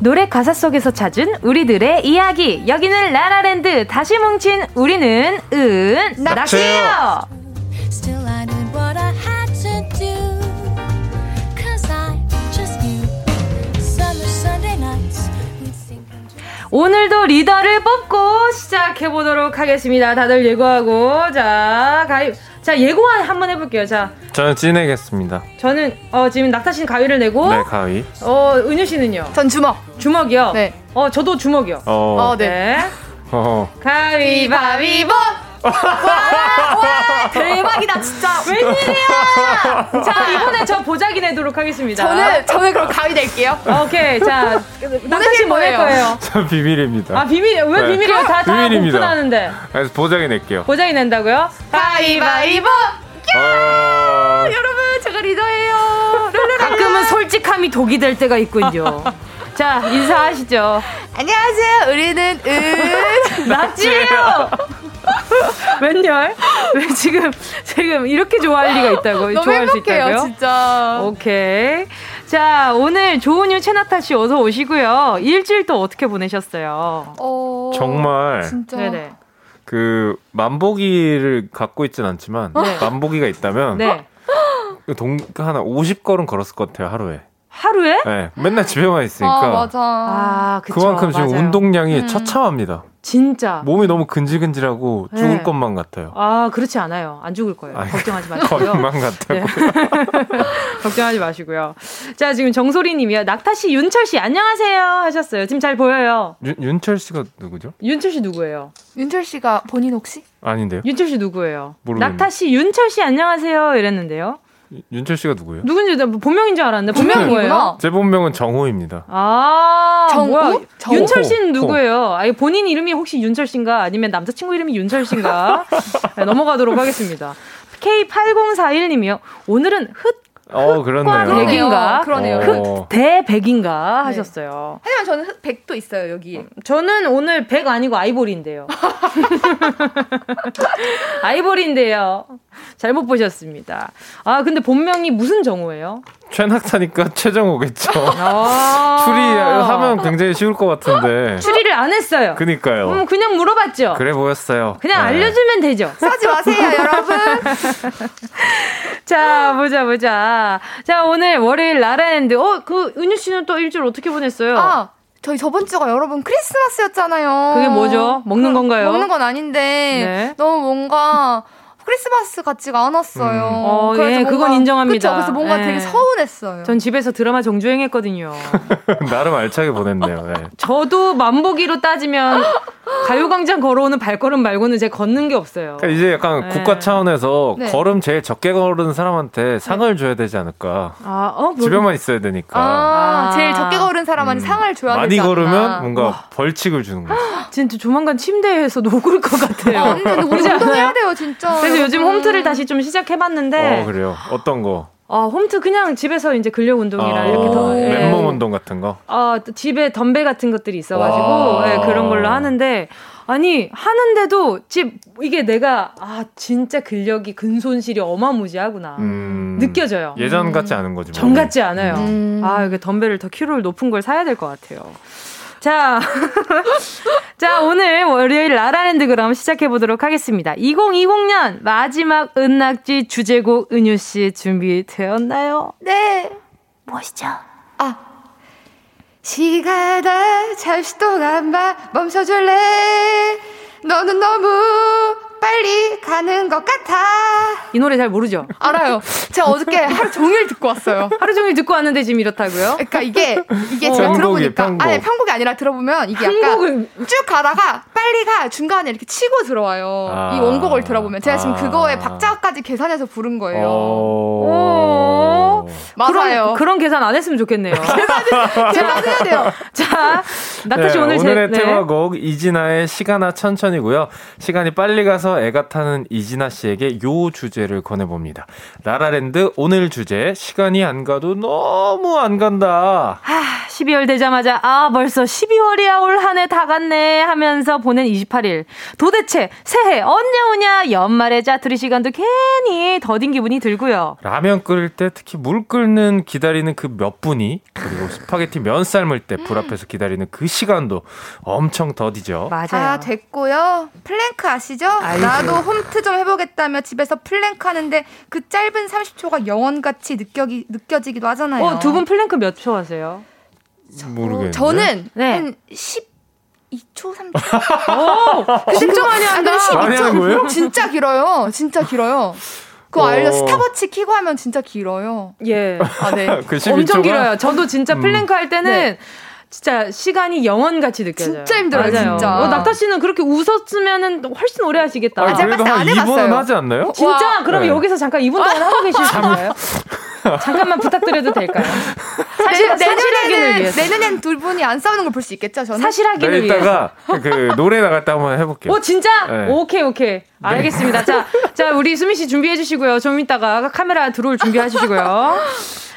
노래 가사 속에서 찾은 우리들의 이야기. 여기는 라라랜드. 다시 뭉친 우리는 은 낚시예요. 오늘도 리더를 뽑고 시작해 보도록 하겠습니다. 다들 예고하고. 자, 가입. 자, 예고 한번 해볼게요. 자. 저는 찐내겠습니다. 저는, 어, 지금 낙타 씨는 가위를 내고. 네, 가위. 어, 은유 씨는요? 전 주먹. 주먹이요? 네. 어, 저도 주먹이요. 어, 어 네. 네. 어. 가위바위보! 와, 와, 대박이다, 진짜. 웬일이야! 자, 이번에 저 보자기 내도록 하겠습니다. 저는, 저는 그럼 가위 낼게요. 오케이, 자. 낙타씨 뭐낼 거예요? 저 비밀입니다. 아, 비밀, 왜 네. 비밀이에요? 다, 다 비밀입니다. 오픈하는데. 그래서 보자기 낼게요. 보자기 낸다고요? 가위바위보! 어... 여러분, 제가 리더예요. 가끔은 솔직함이 독이 될 때가 있군요. 자, 인사하시죠. 안녕하세요. 우리는 은 낙지예요. 웬열? 왜 지금 지금 이렇게 좋아할 리가 있다고? 너무 좋아할 수 행복해요, 있다고요? 진짜. 오케이. 자, 오늘 조은유 채나타 씨 어서 오시고요. 일주일 또 어떻게 보내셨어요? 어, 정말 진짜. 네네. 그 만보기를 갖고 있진 않지만 네. 만보기가 있다면 네. 그동 하나 50걸음 걸었을 것 같아요 하루에. 하루에? 네, 맨날 집에만 있으니까 아, 맞아. 아, 그쵸. 그만큼 지금 맞아요. 운동량이 음. 처참합니다. 진짜. 몸이 너무 근질근질하고 죽을 네. 것만 같아요. 아, 그렇지 않아요. 안 죽을 거예요. 아니, 걱정하지 마시고요. 것만 같아요. 네. 걱정하지 마시고요. 자, 지금 정소리 님이요. 낙타 씨, 윤철 씨, 안녕하세요. 하셨어요. 지금 잘 보여요. 윤, 윤철 씨가 누구죠? 윤철 씨 누구예요? 윤철 씨가 본인 혹시? 아닌데요? 윤철 씨 누구예요? 모르겠네. 낙타 씨, 윤철 씨, 안녕하세요. 이랬는데요. 윤- 윤철 씨가 누구예요? 누군지 나 본명인 줄 알았는데 본명이 본명이구나. 뭐예요? 제 본명은 정호입니다. 아, 정우? 뭐야? 정우. 윤철 씨는 호. 누구예요? 아니, 본인 이름이 혹시 윤철 씨인가? 아니면 남자친구 이름이 윤철 씨인가? 네, 넘어가도록 하겠습니다. K8041님이요. 오늘은 흑 어, 그렇네요. 그러네요. 백인가? 그러네요. 어. 대백인가 하셨어요. 하지만 저는 흑- 백도 있어요, 여기. 저는 오늘 백 아니고 아이보리인데요. 아이보리인데요. 잘못 보셨습니다. 아, 근데 본명이 무슨 정우예요? 최낙타니까 최정호겠죠. 아. 추리 하면 굉장히 쉬울 것 같은데. 추리를 안 했어요. 그니까요. 음, 그냥 물어봤죠. 그래 보였어요. 그냥 네. 알려주면 되죠. 싸지 마세요, 여러분. 자, 보자, 보자. 자, 오늘 월요일 라라랜드. 어, 그, 은유 씨는 또 일주일 어떻게 보냈어요? 아, 저희 저번 주가 여러분 크리스마스였잖아요. 그게 뭐죠? 먹는 건가요? 먹는 건 아닌데 네. 너무 뭔가 크리스마스 같지가 않았어요. 음. 어, 예, 그건 인정합니다. 그쵸? 그래서 뭔가 예. 되게 서운했어요. 전 집에서 드라마 정주행했거든요. 나름 알차게 보냈네요. 네. 저도 만보기로 따지면 가요광장 걸어오는 발걸음 말고는 제가 걷는 게 없어요. 그러니까 이제 약간 네. 국가 차원에서 네. 걸음 제일 적게 걸은 사람한테 상을 줘야 되지 않을까. 아, 어, 뭐, 집에만 있어야 되니까. 아, 아. 제일 적게 걸은 사람한테 음. 상을 줘야 많이 되지 않나. 걸으면 뭔가 벌칙을 주는 거죠. 진짜 조만간 침대에서 녹을 것 같아요. 아, 근데 우리 운동해야? 돼요, 진짜. 요즘. 홈트를 다시 좀 시작해봤는데, 어, 그래요. 어떤 거? 아, 홈트 그냥 집에서 이제 근력 운동이랑 아, 이렇게 더, 예. 맨몸 운동 같은 거? 아, 또 집에 덤벨 같은 것들이 있어가지고, 와. 예, 그런 걸로 하는데, 아니, 하는데도, 집, 이게 내가, 아, 진짜 근력이, 근손실이 어마무지하구나. 음, 느껴져요. 예전 같지 않은 거지. 정 몸이. 같지 않아요. 음. 아, 이게 덤벨을 더 키로를 높은 걸 사야 될 것 같아요. 자, 자, 오늘 월요일 라라랜드 그럼 시작해 보도록 하겠습니다. 2020년 마지막 은낙지 주제곡 은유 씨 준비되었나요? 네. 무엇이죠? 아. 시간아, 잠시 동안만 멈춰줄래? 너는 너무 빨리 가는 것 같아. 이 노래 잘 모르죠? 알아요. 제가 어저께 하루 종일 듣고 왔어요. 하루 종일 듣고 왔는데 지금 이렇다고요? 그러니까 이게 이게 어. 제가 편곡이, 들어보니까 편곡. 아니 편곡이 아니라 들어보면 이게 약간 한국은 쭉 가다가 빨리 가 중간에 이렇게 치고 들어와요. 아. 이 원곡을 들어보면 제가 지금 아. 그거에 박자까지 계산해서 부른 거예요. 어. 맞아요. 그런, 그런 계산 안 했으면 좋겠네요. 계산해야 돼요. 자, 나타씨 네, 오늘 제, 오늘의 네. 테마곡 이진아의 시간아 천천히고요. 시간이 빨리 가서 애가 타는 이진아 씨에게 요 주제를 권해봅니다. 라라랜드 오늘 주제 시간이 안 가도 너무 안 간다. 하, 12월 되자마자 아 벌써 12월이야 올 한 해 다 갔네 하면서 보낸 28일 도대체 새해 언제 오냐 연말의 짜투리 시간도 괜히 더딘 기분이 들고요 라면 끓일 때 특히 물 끓는 기다리는 그 몇 분이 그리고 스파게티 면 삶을 때 불 앞에서 기다리는 그 시간도 엄청 더디죠. 맞아요 아 됐고요. 플랭크 아시죠? 알죠. 나도 홈트 좀 해보겠다며 집에서 플랭크 하는데 그 짧은 30초가 영원같이 느껴기, 느껴지기도 하잖아요. 어, 두 분 플랭크 몇 초 하세요? 모르겠는데. 저는 네. 한 12초, 3초. 오, 진짜 많이 한다. 많이 하는 거예요? 진짜 길어요. 진짜 길어요. 그거 어. 알려 스톱워치 키고 하면 진짜 길어요. 예. 아, 네. 그 12초가? 엄청 길어요. 저도 진짜 음. 플랭크 할 때는 네. 진짜 시간이 영원 같이 느껴져요. 진짜 힘들어요, 맞아요. 진짜. 어, 낙타 씨는 그렇게 웃었으면은 훨씬 오래 하시겠다. 아, 제가 그래도 한때 한 2분은 해봤어요. 하지 않나요? 진짜? 와. 그럼 네. 여기서 잠깐 2분 동안 하고 계실 수 있어요? 잠깐만 부탁드려도 될까요? 사실, 내, 내년에는 위해서. 내년엔 두 분이 안 싸우는 걸 볼 수 있겠죠? 저는 사실 확인을 네, 위해서. 이따가 그 노래 나갈 때 한번 해볼게요. 오, 진짜? 네. 오케이, 오케이. 알겠습니다. 자, 자, 우리 수미 씨 준비해 주시고요. 좀 이따가 카메라 들어올 준비해 주시고요.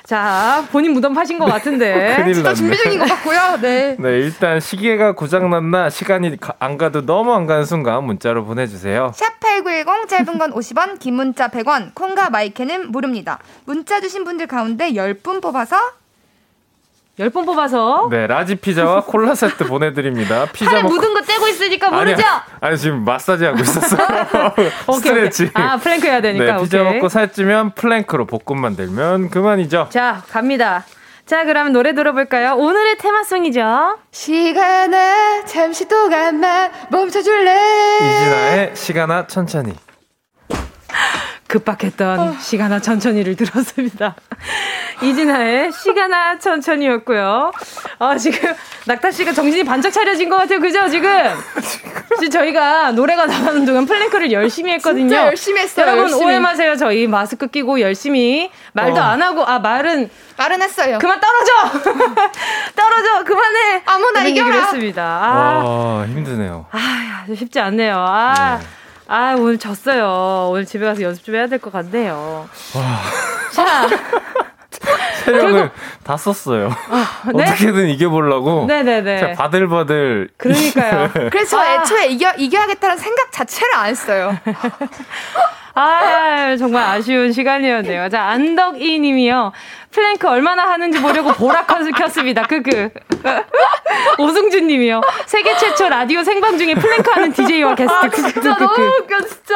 자, 본인 무덤 파신 것 같은데. 큰일 났네. 준비 중인 것 같고요. 네. 네, 일단 시계가 고장났나 시간이 가- 안 가도 너무 안 가는 순간 문자로 보내주세요. 샵8910 짧은 건 50원, 긴 문자 100원, 콩과 마이 K는 무료입니다. 문자 주신 분들 가운데 10분 뽑아서 10번 뽑아서. 네, 라지 피자와 콜라 세트 보내드립니다. 피자 팔에 먹고 묻은 거 떼고 있으니까 아니, 모르죠? 아니 지금 마사지 하고 있었어. 오케이, stretch. 오케이. 아, 플랭크 해야 되니까. 네, 피자 오케이. 먹고 살찌면 플랭크로 복근 만들면 그만이죠. 자, 갑니다. 자, 그럼 노래 들어볼까요? 오늘의 테마송이죠. 시간아 잠시 동안만 멈춰줄래 이진아의 시간아 천천히. 급박했던 시간아 천천히를 들었습니다. 이진아의 시간아 천천히였고요. 아, 지금 낙타 씨가 정신이 반짝 차려진 것 같아요. 그죠, 지금? 지금 저희가 노래가 나가는 동안 플랭크를 열심히 했거든요. 진짜 열심히 했어요, 여러분 열심히. 오해 마세요. 저희 마스크 끼고 열심히 말도 어. 안 하고 아 말은 말은 했어요 그만 떨어져. 떨어져. 그만해. 아무나 이겨라. 했습니다. 아. 아, 힘드네요. 아, 쉽지 않네요. 아, 네. 아, 오늘 졌어요. 오늘 집에 가서 연습 좀 해야 될 것 같네요. 자, 체력을 다 썼어요. 네? 어떻게든 이겨보려고. 네네네. 바들바들. 그러니까요. 그래서 저 애초에 이겨, 이겨야겠다는 생각 자체를 안 했어요 아, 정말 아쉬운 시간이었네요. 자, 안덕이 님이요. 플랭크 얼마나 하는지 보려고 보라 컷을 켰습니다. 크크. 오승준 님이요. 세계 최초 라디오 생방 중에 플랭크 하는 DJ와 게스트. 진짜 너무 웃겨 진짜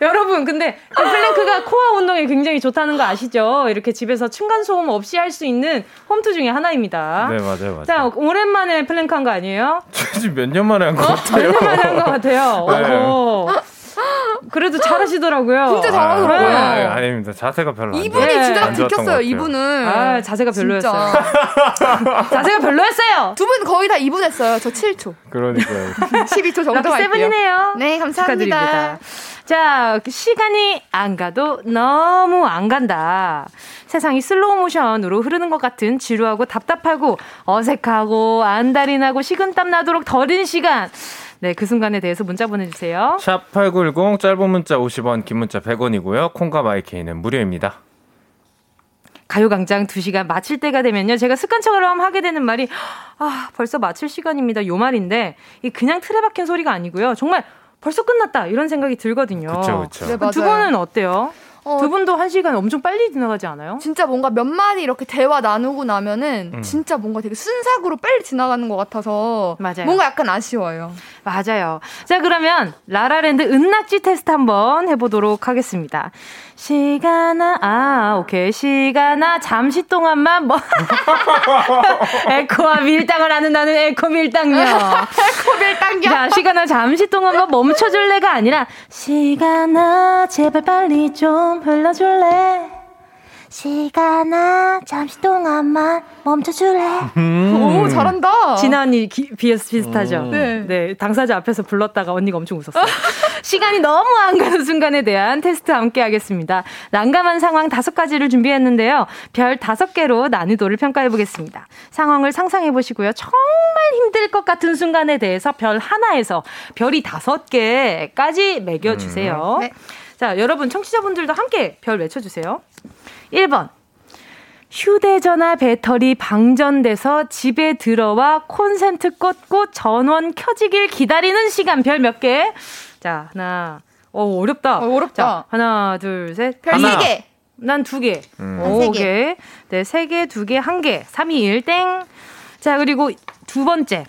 여러분, 근데 그 플랭크가 코어 운동에 굉장히 좋다는 거 아시죠? 이렇게 집에서 층간소음 없이 할 수 있는 홈트 중에 하나입니다. 네, 맞아요, 맞아요. 자, 오랜만에 플랭크 한 거 아니에요? 지금 몇 년 만에 한 것 같아요. 오랜만에 한 것 같아요. 네. 오. 그래도 잘하시더라고요. 진짜 잘하더라고요. 아, 아, 아닙니다. 자세가 별로 안 이분이. 진짜 들켰어요. 이분은 아, 자세가 별로였어요. 진짜. 자세가 별로였어요. 두 분 거의 다 2분 했어요 저 7초 그러니까요. 12초 정도 할게요 seven이네요. 네 감사합니다 축하드립니다. 자, 시간이 안 가도 너무 안 간다. 세상이 슬로우 모션으로 흐르는 것 같은 지루하고 답답하고 어색하고 안달이 나고 식은땀 나도록 더딘 시간. 네, 그 순간에 대해서 문자 보내주세요. 샵 8910 짧은 문자 50원, 긴 문자 100원이고요. 콩과 마이케이는 무료입니다. 가요광장 2시간 마칠 때가 되면요. 제가 습관처럼 하게 되는 말이, 아, 벌써 마칠 시간입니다. 요 말인데, 이 그냥 틀에 박힌 소리가 아니고요. 정말 벌써 끝났다. 이런 생각이 들거든요. 그쵸, 그쵸. 네, 두 맞아요. 분은 어때요? 어, 두 분도 한 시간 엄청 빨리 지나가지 않아요? 진짜 뭔가 몇 마디 이렇게 대화 나누고 나면은 음. 진짜 뭔가 되게 순삭으로 빨리 지나가는 것 같아서 맞아요. 뭔가 약간 아쉬워요. 맞아요. 자, 그러면 라라랜드 은낙지 테스트 한번 해보도록 하겠습니다. 시간아, 아, 오케이. 시간아, 잠시 동안만 뭐. 에코와 밀당을 하는 나는 에코 밀당녀. 에코 밀당녀. 자, 시간아, 잠시 동안만 멈춰줄래가 아니라, 시간아, 제발 빨리 좀 흘러줄래. 시간아 잠시 동안만 멈춰줄래 오 잘한다. 진아 언니 기- 비스 비슷하죠? 음. 네. 네, 당사자 앞에서 불렀다가 언니가 엄청 웃었어요. 시간이 너무 안 가는 순간에 대한 테스트 함께 하겠습니다. 난감한 상황 다섯 가지를 준비했는데요. 별 다섯 개로 난이도를 평가해 보겠습니다. 상황을 상상해 보시고요. 정말 힘들 것 같은 순간에 대해서 별 하나에서 별이 다섯 개까지 매겨 주세요. 네. 자, 여러분 청취자분들도 함께 별 외쳐 주세요. 1번. 휴대전화 배터리 방전돼서 집에 들어와 콘센트 꽂고 전원 켜지길 기다리는 시간 별 몇 개? 자, 하나. 어, 어렵다. 어, 어렵다. 자, 하나, 둘, 셋. 별 하나. 3개. 난두 개. 음. 오, 세 개. 개. 네, 세 개, 두 개, 한 개. 3, 2, 1, 땡. 자, 그리고 두 번째.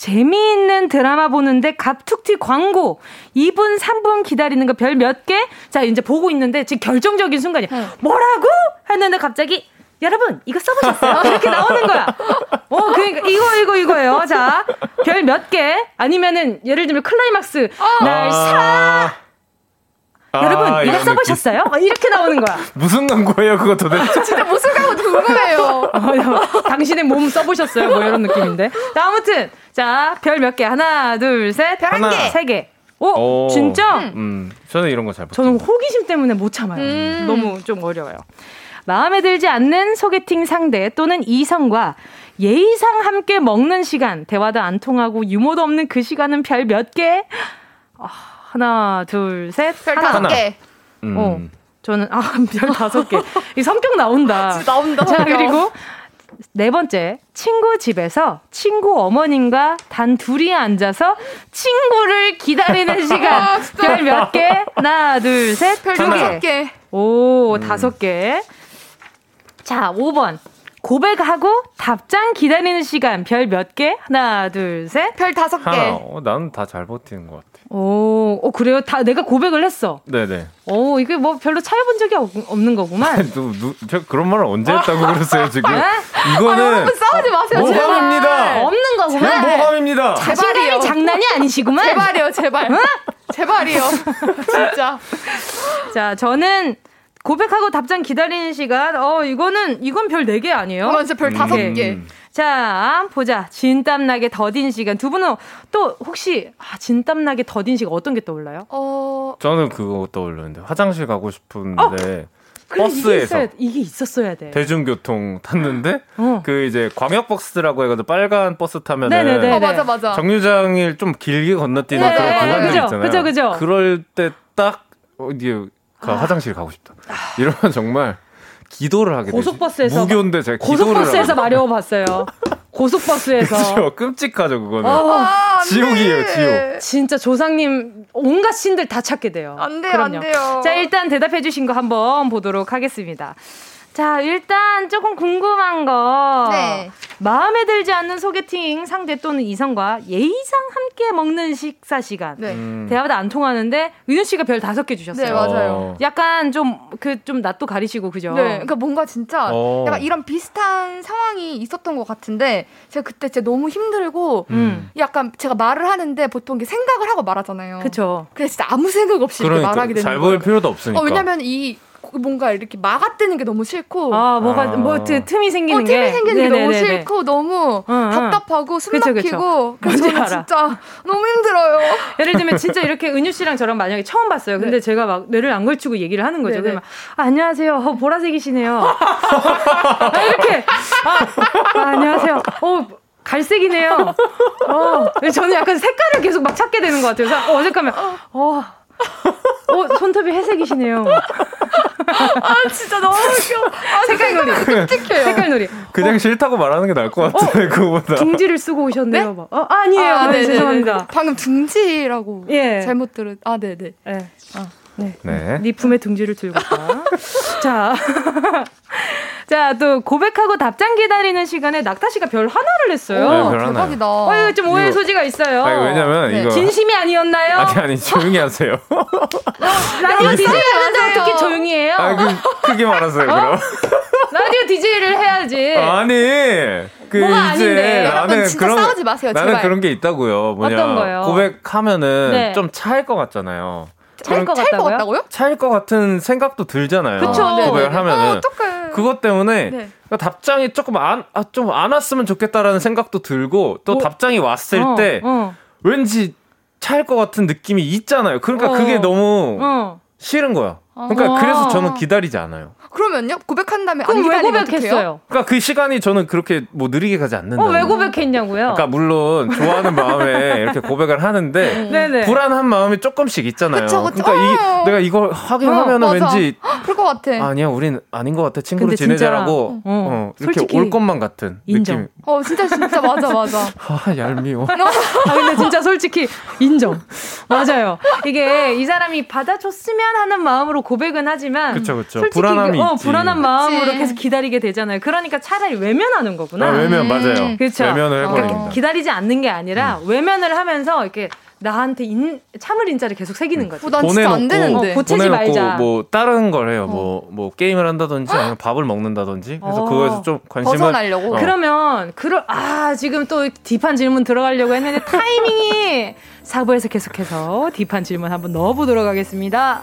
재미있는 드라마 보는데 갑툭튀 광고 2분 3분 기다리는 거 별 몇 개? 자 이제 보고 있는데 지금 결정적인 순간이야 네. 뭐라고? 했는데 갑자기 여러분 이거 써보셨어요? 이렇게 나오는 거야 어 그러니까 이거 이거 이거예요 자 별 몇 개? 아니면은 예를 들면 클라이막스 날사 아, 여러분 이거 써보셨어요? 어, 이렇게 나오는 거야. 무슨 광고예요, 그거 도대체? 진짜 무슨 가고 궁금해요. 어, 당신의 몸 써보셨어요? 뭐 이런 느낌인데. 자, 아무튼. 자, 별 몇 개? 하나, 둘, 셋. 별한 하나. 개. 세 개. 오, 오. 진짜? 음, 저는 이런 거잘 저는 못해요. 호기심 때문에 못 참아요. 음. 너무 좀 어려워요. 마음에 들지 않는 소개팅 상대 또는 이성과 예의상 함께 먹는 시간, 대화도 안 통하고 유머도 없는 그 시간은 별 몇 개? 아, 하나, 둘, 셋. 별 하나. 다섯 개. 음. 어. 저는 아 별 다섯 개. 이 성격 나온다. 나온다, 자. 그리고 네 번째 친구 집에서 친구 어머님과 단 둘이 앉아서 친구를 기다리는 시간 아, 진짜. 별몇 개? 하나 둘 셋. 별두 다섯 개. 개. 오 다섯 개. 자 5번 고백하고 답장 기다리는 시간 별 몇 개? 하나 둘 셋. 별 다섯 하나. 개. 어, 나는 다 잘 버티는 것 같아. 오, 어, 그래요? 다 내가 고백을 했어. 네네. 오, 이게 뭐 별로 차여본 적이 없, 없는 거구만. 누, 누, 제가 그런 말을 언제 했다고 그랬어요, 지금? 아, 이거는 여러분 싸우지 마세요. 제발. 모함입니다. 없는 거구만. 모함입니다. 자신감이 제발이요. 장난이 아니시구만. 제발이요, 제발. 제발이요. 진짜. 자, 저는 고백하고 답장 기다리는 시간. 어, 이거는 이건 별네개 아니에요? 어, 진짜 별 다섯 음. 개. 자, 보자. 진땀나게 더딘 시간. 두 분은 또 혹시 아, 진땀나게 더딘 시간 어떤 게 떠올라요? 어, 저는 그거 떠올렸는데 화장실 가고 싶은데 어? 버스에서 있어야, 이게 있었어야 돼. 대중교통 탔는데 어. 그 이제 광역 버스라고 해가지고 빨간 버스 타면은 네네네. 어, 맞아, 맞아. 정류장을 좀 길게 건너뛰는 네, 그런 네, 구간들 있잖아요. 그죠, 그죠. 그럴 때 딱 어디 가 화장실 가고 싶다. 이러면 정말 기도를 하게. 고속버스에서 무교인데 제가 고속버스에서 마려워 봤어요. 고속버스에서. 그렇죠. 끔찍하죠 그거는. 아, 안 돼. 지옥이에요, 지옥. 진짜 조상님 온갖 신들 다 찾게 돼요. 안 돼요, 그럼요. 안 돼요. 자, 일단 대답해 주신 거 한번 보도록 하겠습니다. 자, 일단 조금 궁금한 거. 네. 마음에 들지 않는 소개팅 상대 또는 이성과 예의상 함께 먹는 식사 시간. 네. 음. 대화보다 안 통하는데 은유 씨가 별 다섯 개 주셨어요. 네, 맞아요. 어. 약간 좀 그 좀 낯도 가리시고 그죠? 네, 그러니까 뭔가 진짜 어. 약간 이런 비슷한 상황이 있었던 것 같은데 제가 그때 진짜 너무 힘들고 음. 약간 제가 말을 하는데 보통 이게 생각을 하고 말하잖아요. 그쵸. 그래서 진짜 아무 생각 없이 이렇게 그러니까 말하게 되는 잘 거예요. 보일 필요도 없으니까. 어, 왜냐면 이 뭔가 이렇게 막아뜨는 게 너무 싫고 아, 뭐가 아. 뭐 트, 틈이 생기는 어, 게 틈이 생기는 게 너무 네네네네. 싫고 너무 응, 응. 답답하고 숨 그쵸, 막히고 그쵸. 그래서 저는. 진짜 너무 힘들어요. 예를 들면 진짜 이렇게 은유 씨랑 저랑 만약에 처음 봤어요. 근데 제가 막 뇌를 안 걸치고 얘기를 하는 거죠. 네네. 그러면 아, 안녕하세요. 어, 보라색이시네요. 아, 이렇게 아, 아, 안녕하세요. 어 갈색이네요. 어 저는 약간 색깔을 계속 막 찾게 되는 것 같아요. 그래서 어, 어색하면 어. 어, 손톱이 회색이시네요. 아 진짜 너무 웃겨. 아, 색깔 놀이. 끔찍해요. 색깔 놀이. 그냥 싫다고 말하는 게 나을 것 같아. 그거보다. 둥지를 쓰고 오셨네요. 막. 어, 아니에요. 아, 네, 네네네. 죄송합니다. 방금 둥지라고 예. 잘못 들은. 아 네네. 네. 아, 네. 네. 네 품에 둥지를 들고 있다. 자. 자, 또 고백하고 답장 기다리는 시간에 낙타 씨가 별 하나를 냈어요. 네, 오, 별 하나요. 대박이다. 어, 이거 좀 오해 소지가 있어요. 아니 왜냐면 네. 이거 진심이 아니었나요? 아니 아니 조용히 하세요. 라디오 DJ 하는데 하세요. 어떻게 조용히 해요? 아, 그, 크게 말하세요, 그럼. 라디오 DJ를 해야지. 아니, 그, 뭐가 이제, 아닌데. 여러분 진짜 싸우지 마세요, 나는 제발. 그런 게 있다고요. 뭐냐. 어떤 거요? 고백하면은 네. 좀 차일 것 같잖아요. 차일 것 찰것 같다고요? 같다고요? 차일 것 같은 생각도 들잖아요. 그쵸. 아. 고백을 하면은. 어. 그것 때문에 네. 그러니까 답장이 조금 안, 아, 좀안 왔으면 좋겠다라는 생각도 들고 또 뭐, 답장이 왔을 어, 때 어, 왠지 차일 것 같은 느낌이 있잖아요. 그러니까 어. 그게 너무 어. 싫은 거야. 그러니까 아. 그래서 저는 기다리지 않아요. 그러면요? 고백한 다음에 안 그럼 왜? 고백했어요? 그러니까 그 시간이 저는 그렇게 뭐 느리게 가지 않는다. 어, 왜 고백했냐고요? 그러니까 물론 좋아하는 마음에 이렇게 고백을 하는데 네네. 불안한 마음이 조금씩 있잖아요. 그쵸, 그쵸. 러니까 어. 이, 내가 이걸 하긴 어, 하면은 맞아. 왠지 그럴 것 같아. 아니야, 우린 아닌 것 같아. 친구로 지내자라고 어, 어, 이렇게 솔직히 올 것만 같은 인정. 느낌. 어, 진짜, 진짜, 맞아, 맞아. 아, 얄미워. 아, 근데 진짜 솔직히 인정. 맞아요. 이게 이 사람이 받아줬으면 하는 마음으로 고백은 하지만. 그쵸, 그쵸. 솔직히 불안함이 그, 어, 있지. 불안한 마음으로 그치. 계속 기다리게 되잖아요. 그러니까 차라리 외면하는 거구나. 아, 외면 맞아요. 그쵸. 외면을 그러니까 해버립니다. 기다리지 않는 게 아니라 외면을 하면서 이렇게 나한테 인, 참을 인자를 계속 새기는 거죠. 어, 난 진짜 안 되는데. 어, 고체지 말자. 뭐 다른 걸 해요. 뭐뭐 게임을 한다든지 아니면 밥을 먹는다든지. 그래서 어. 그거에서 좀 관심을 벗어나려고. 어. 그러면 그럴 아 지금 또 딥한 질문 들어가려고 했는데 타이밍이 사부에서 계속해서 딥한 질문 한번 넣어보도록 하겠습니다.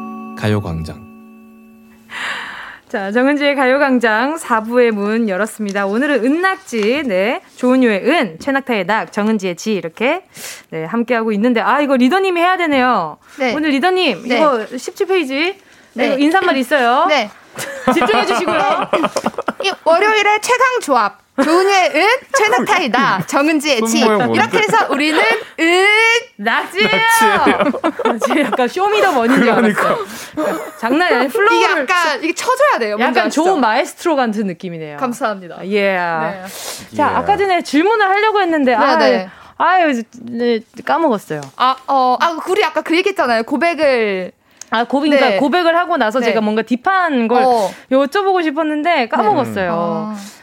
가요광장. 자, 정은지의 가요광장 4부의 문 열었습니다. 오늘은 은낙지, 네. 조은유의 은, 최낙타의 낙, 정은지의 지, 이렇게, 네, 함께하고 있는데, 아, 이거 리더님이 해야 되네요. 네. 오늘 리더님, 네. 이거 17페이지. 네. 이거 인사말 있어요. 네. 집중해 주시고요. 이 월요일에 최강 조합. 조은의 은, 최낙타의 낙. 정은지의 지. 이렇게 해서 우리는 은, 낙지예요. 제 약간 쇼미더머니인 줄 알았어요. 장난이 아니에요. 이게 flow를 약간, 이게 쳐줘야 돼요. 약간? 좋은 마에스트로 같은 느낌이네요. 감사합니다. 예. 네. 자, 예. 아까 전에 질문을 하려고 했는데, 아, 네. 아유, 네, 까먹었어요. 아, 어, 아, 우리 아까 그 얘기 했잖아요. 고백을. 아, 고백, 그러니까 네. 고백을 하고 나서 네. 제가 뭔가 딥한 걸 어. 여쭤보고 싶었는데 까먹었어요. 어. 아,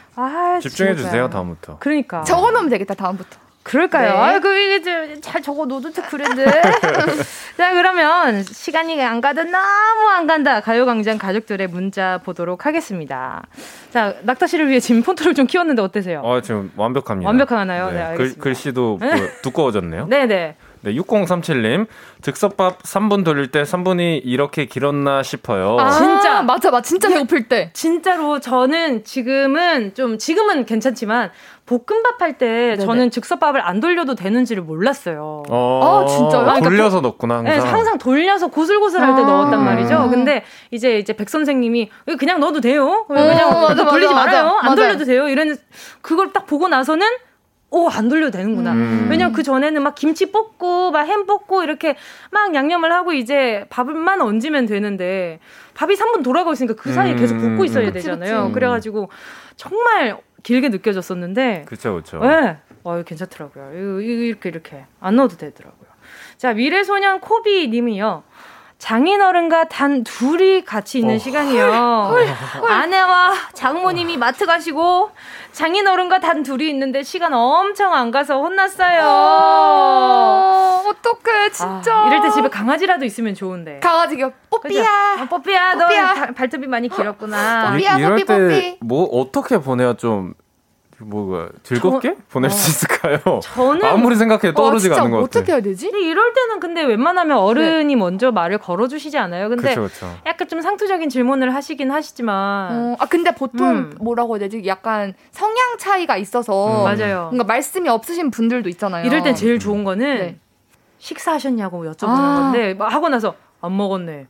집중해 진짜. 주세요 다음부터. 그러니까. 적어 놓으면 되겠다, 다음부터. 그럴까요? 네. 아, 그 이게 좀 잘 적어 놓도 그랬는데. 자, 그러면 시간이 안 가도 너무 안 간다. 가요광장 가족들의 문자 보도록 하겠습니다. 자, 낙타 씨를 위해 지금 폰트를 좀 키웠는데 어떠세요? 어 지금 완벽합니다. 완벽하나요? 네, 글, 알겠습니다. 글씨도 뭐 두꺼워졌네요. 네. 네 네. 6037님 즉석밥 3분 돌릴 때 3분이 이렇게 길었나 싶어요. 아, 진짜. 맞아, 맞아. 진짜 배고플 때. 진짜로 저는 지금은 좀 지금은 괜찮지만 볶음밥 할 때 저는 즉석밥을 안 돌려도 되는지를 몰랐어요. 어, 아, 진짜요? 돌려서 넣구나 항상. 네, 항상 돌려서 고슬고슬 할 때 아. 넣었단 말이죠. 근데 이제 이제 백 선생님이 그냥 넣어도 돼요. 그냥 어, 맞아, 돌리지 맞아, 말아요. 맞아. 안. 돌려도 돼요. 이런 그걸 딱 보고 나서는 오, 안 돌려도 되는구나. 음. 왜냐면 그 전에는 막 김치 볶고, 막 햄 볶고, 이렇게 막 양념을 하고 이제 밥만 얹으면 되는데, 밥이 3분 돌아가고 있으니까 그 사이에 음. 계속 볶고 있어야 그치, 되잖아요. 그치. 그래가지고 정말 길게 느껴졌었는데, 그렇죠, 그렇죠. 네. 어, 괜찮더라고요. 이렇게, 이렇게. 안 넣어도 되더라고요. 자, 미래소년 코비 님이요. 장인어른과 단 둘이 같이 있는 시간이요. 아내와 장모님이 마트 가시고 장인어른과 단 둘이 있는데 시간 엄청 안 가서 혼났어요. 어, 어떡해, 진짜. 아, 이럴 때 집에 강아지라도 있으면 좋은데. 강아지가 뽀삐야. 그죠? 어, 뽀삐야, 너 뽀삐야. 바- 발톱이 많이 길었구나. 뽀삐야, 이, 럴 뽀삐, 때 뽀삐. 뭐 어떻게 보내야 좀 뭐가 즐겁게 보낼 수 있을까요? 저는 아무리 생각해도 와, 떠오르지가 진짜 않는 것 같아요. 어떻게 해야 되지? 근데 이럴 때는 근데 웬만하면 어른이 먼저 말을 걸어주시지 않아요? 근데 그렇죠, 그렇죠. 약간 좀 상투적인 질문을 하시긴 하시지만 어, 아 근데 보통 음. 뭐라고 해야 되지? 약간 성향 차이가 있어서 음. 맞아요. 뭔가 말씀이 없으신 분들도 있잖아요. 이럴 땐 제일 좋은 거는 네. 식사하셨냐고 여쭤보는 아. 건데 막 하고 나서 안 먹었네.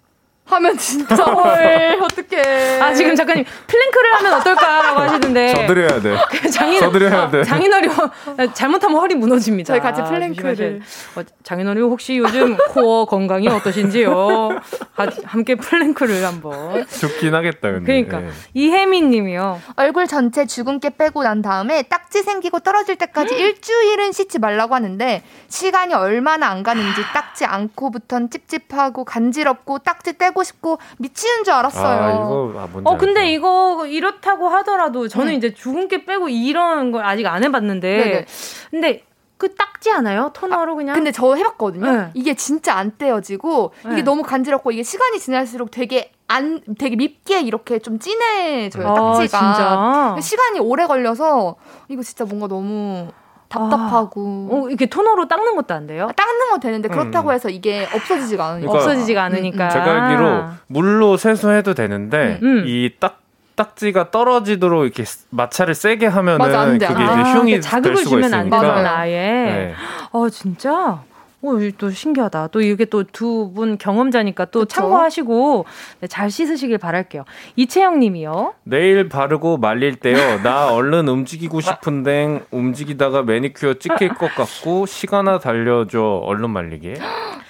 하면 진짜 헐 어떡해. 아 지금 작가님 plank를 하면 어떨까라고 하시는데 져드려야 돼. 장인 져드려야 돼. 장인어른 허- 잘못하면 허리 무너집니다. 저희 같이 plank를. 조심하셔야- 어, 장인어른 혹시 요즘 코어 건강이 어떠신지요? 하- 함께 plank를 한번. 좋긴 하겠다, 근데. 그러니까 예. 이혜민님이요. 얼굴 전체 주근깨 빼고 난 다음에 딱지 생기고 떨어질 때까지 일주일은 씻지 말라고 하는데 시간이 얼마나 안 가는지 딱지 앉고부턴 찝찝하고 간지럽고 딱지 떼고 싶고 미치는 줄 알았어요. 아, 이거 아, 뭔지 어 근데 알죠. 이거 이렇다고 하더라도 저는 음. 이제 주근깨 빼고 이런 걸 아직 안 해봤는데 네네. 근데 그 딱지 않아요? 토너로 그냥. 근데 저 해봤거든요. 네. 이게 진짜 안 떼어지고 네. 이게 너무 간지럽고 이게 시간이 지날수록 되게 안 되게 밉게 이렇게 좀 진해져요 아, 딱지가. 진짜. 시간이 오래 걸려서 이거 진짜 뭔가 너무 답답하고 어, 이렇게 토너로 닦는 것도 안 돼요? 닦는 건 되는데 그렇다고 음. 해서 이게 없어지지가 않으니까. 그러니까 없어지지가 않으니까. 제가 알기로 물로 세수해도 되는데 음. 이 딱 딱지가 떨어지도록 이렇게 마찰을 세게 하면은 맞아, 안 돼, 그게 안 이제 아, 흉이 그 자극을 될 수가 주면 안 있으니까. 되구나 맞아요. 아예. 네. 어 진짜. 어, 이또 신기하다. 또 이게 또 두 분 경험자니까 또 그쵸? 참고하시고 네, 잘 씻으시길 바랄게요. 이채영 님이요. 네일 바르고 말릴 때요. 나 얼른 움직이고 싶은데 움직이다가 매니큐어 찍힐 것 같고 시간아 달려줘. 얼른 말리게.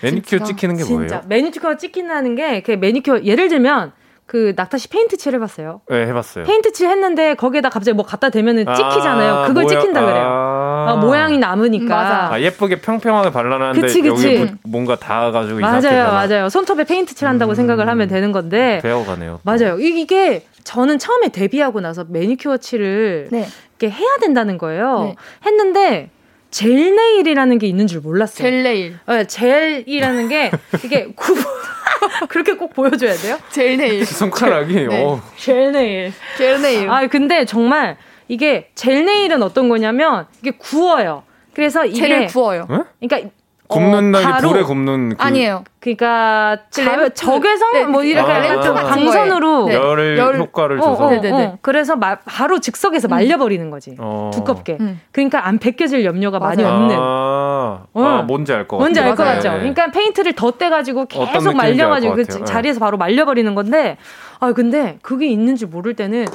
매니큐어 진짜? 찍히는 게 진짜 뭐예요? 매니큐어 찍힌다는 게그 매니큐어 예를 들면 그 낙타 씨 페인트 칠 해 봤어요. 네, 해봤어요. 페인트 칠 했는데 거기에다 갑자기 뭐 갖다 대면은 찍히잖아요. 아, 그걸 모양- 찍힌다 그래요. 아. 아, 모양이 남으니까. 맞아. 아, 예쁘게 평평하게 발라놨는데 그치, 그치. 여기 부- 뭔가 닿아가지고 이상하게 맞아요, 발라. 맞아요. 손톱에 페인트 칠 한다고 음. 생각을 하면 되는 건데. 배워가네요. 맞아요. 이- 이게 저는 처음에 데뷔하고 나서 매니큐어 칠을 네. 이렇게 해야 된다는 거예요. 네. 했는데 gel nail이라는 게 있는 줄 몰랐어요. gel nail. 네, 젤이라는 게 이게 구 그렇게 꼭 보여줘야 돼요? gel nail. 손가락이 네. 어, gel nail. gel nail. 아 근데 정말 이게 gel nail은 어떤 거냐면 이게 구워요. 그래서 이게 젤을 구워요. 응? 그러니까 굽는 어, 불에 굽는 그 아니에요. 그러니까 자, 레몬- 적외선 네, 뭐 이렇게 아, 약간 같은 방선으로 네. 열, 열- 효과를 어, 줘서 어, 네네네. 어. 그래서 마- 바로 즉석에서 말려버리는 거지. 어. 두껍게. 음. 그러니까 안 벗겨질 염려가 많이 맞아요. 없는. 아, 어. 아, 뭔지 알 것 같아요. 뭔지 알 것. 같죠? 네. 그러니까 페인트를 덧대가지고 계속 말려가지고 그. 자리에서 바로 말려버리는 건데, 아, 근데 그게 있는 줄 모를 때는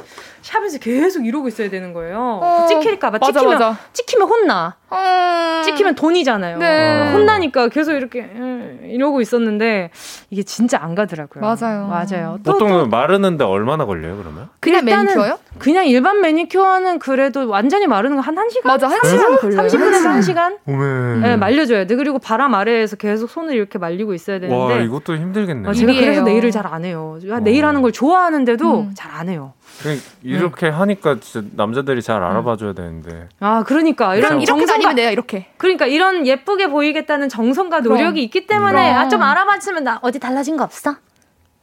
샵에서 계속 이러고 있어야 되는 거예요. 어, 찍힐까봐. 맞아, 찍히면, 맞아. 찍히면 혼나. 음. 찍히면 돈이잖아요. 네. 혼나니까 계속 이렇게 음, 이러고 있 었는데 이게 진짜 안 가더라고요. 맞아요. 맞아요. 또, 보통 또은 마르는데 얼마나 걸려요, 그러면? 그냥 매니큐어요? 그냥 일반 매니큐어는 그래도 완전히 마르는 거 한 1시간? 맞아, 한 시간 걸려요. 30분에서 1시간? 오메. 네, 말려줘야 돼. 그리고 바람 아래에서 계속 손을 이렇게 말리고 있어야 되는데. 와, 이것도 힘들겠네. 아, 제가. 그래서 네일을 잘 안 해요. 네일 하는 걸 좋아하는데도 음. 잘안 해요. 그냥 이렇게 하니까 진짜 남자들이 잘 알아봐줘야 되는데. 아, 그러니까 이런 그럼 이렇게 정성과 다니면 돼요, 이렇게. 그러니까 이런 예쁘게 보이겠다는 정성과 그럼. 노력이 있기 때문에 그럼. 아, 좀 알아봤으면 나 어디 달라진 거 없어?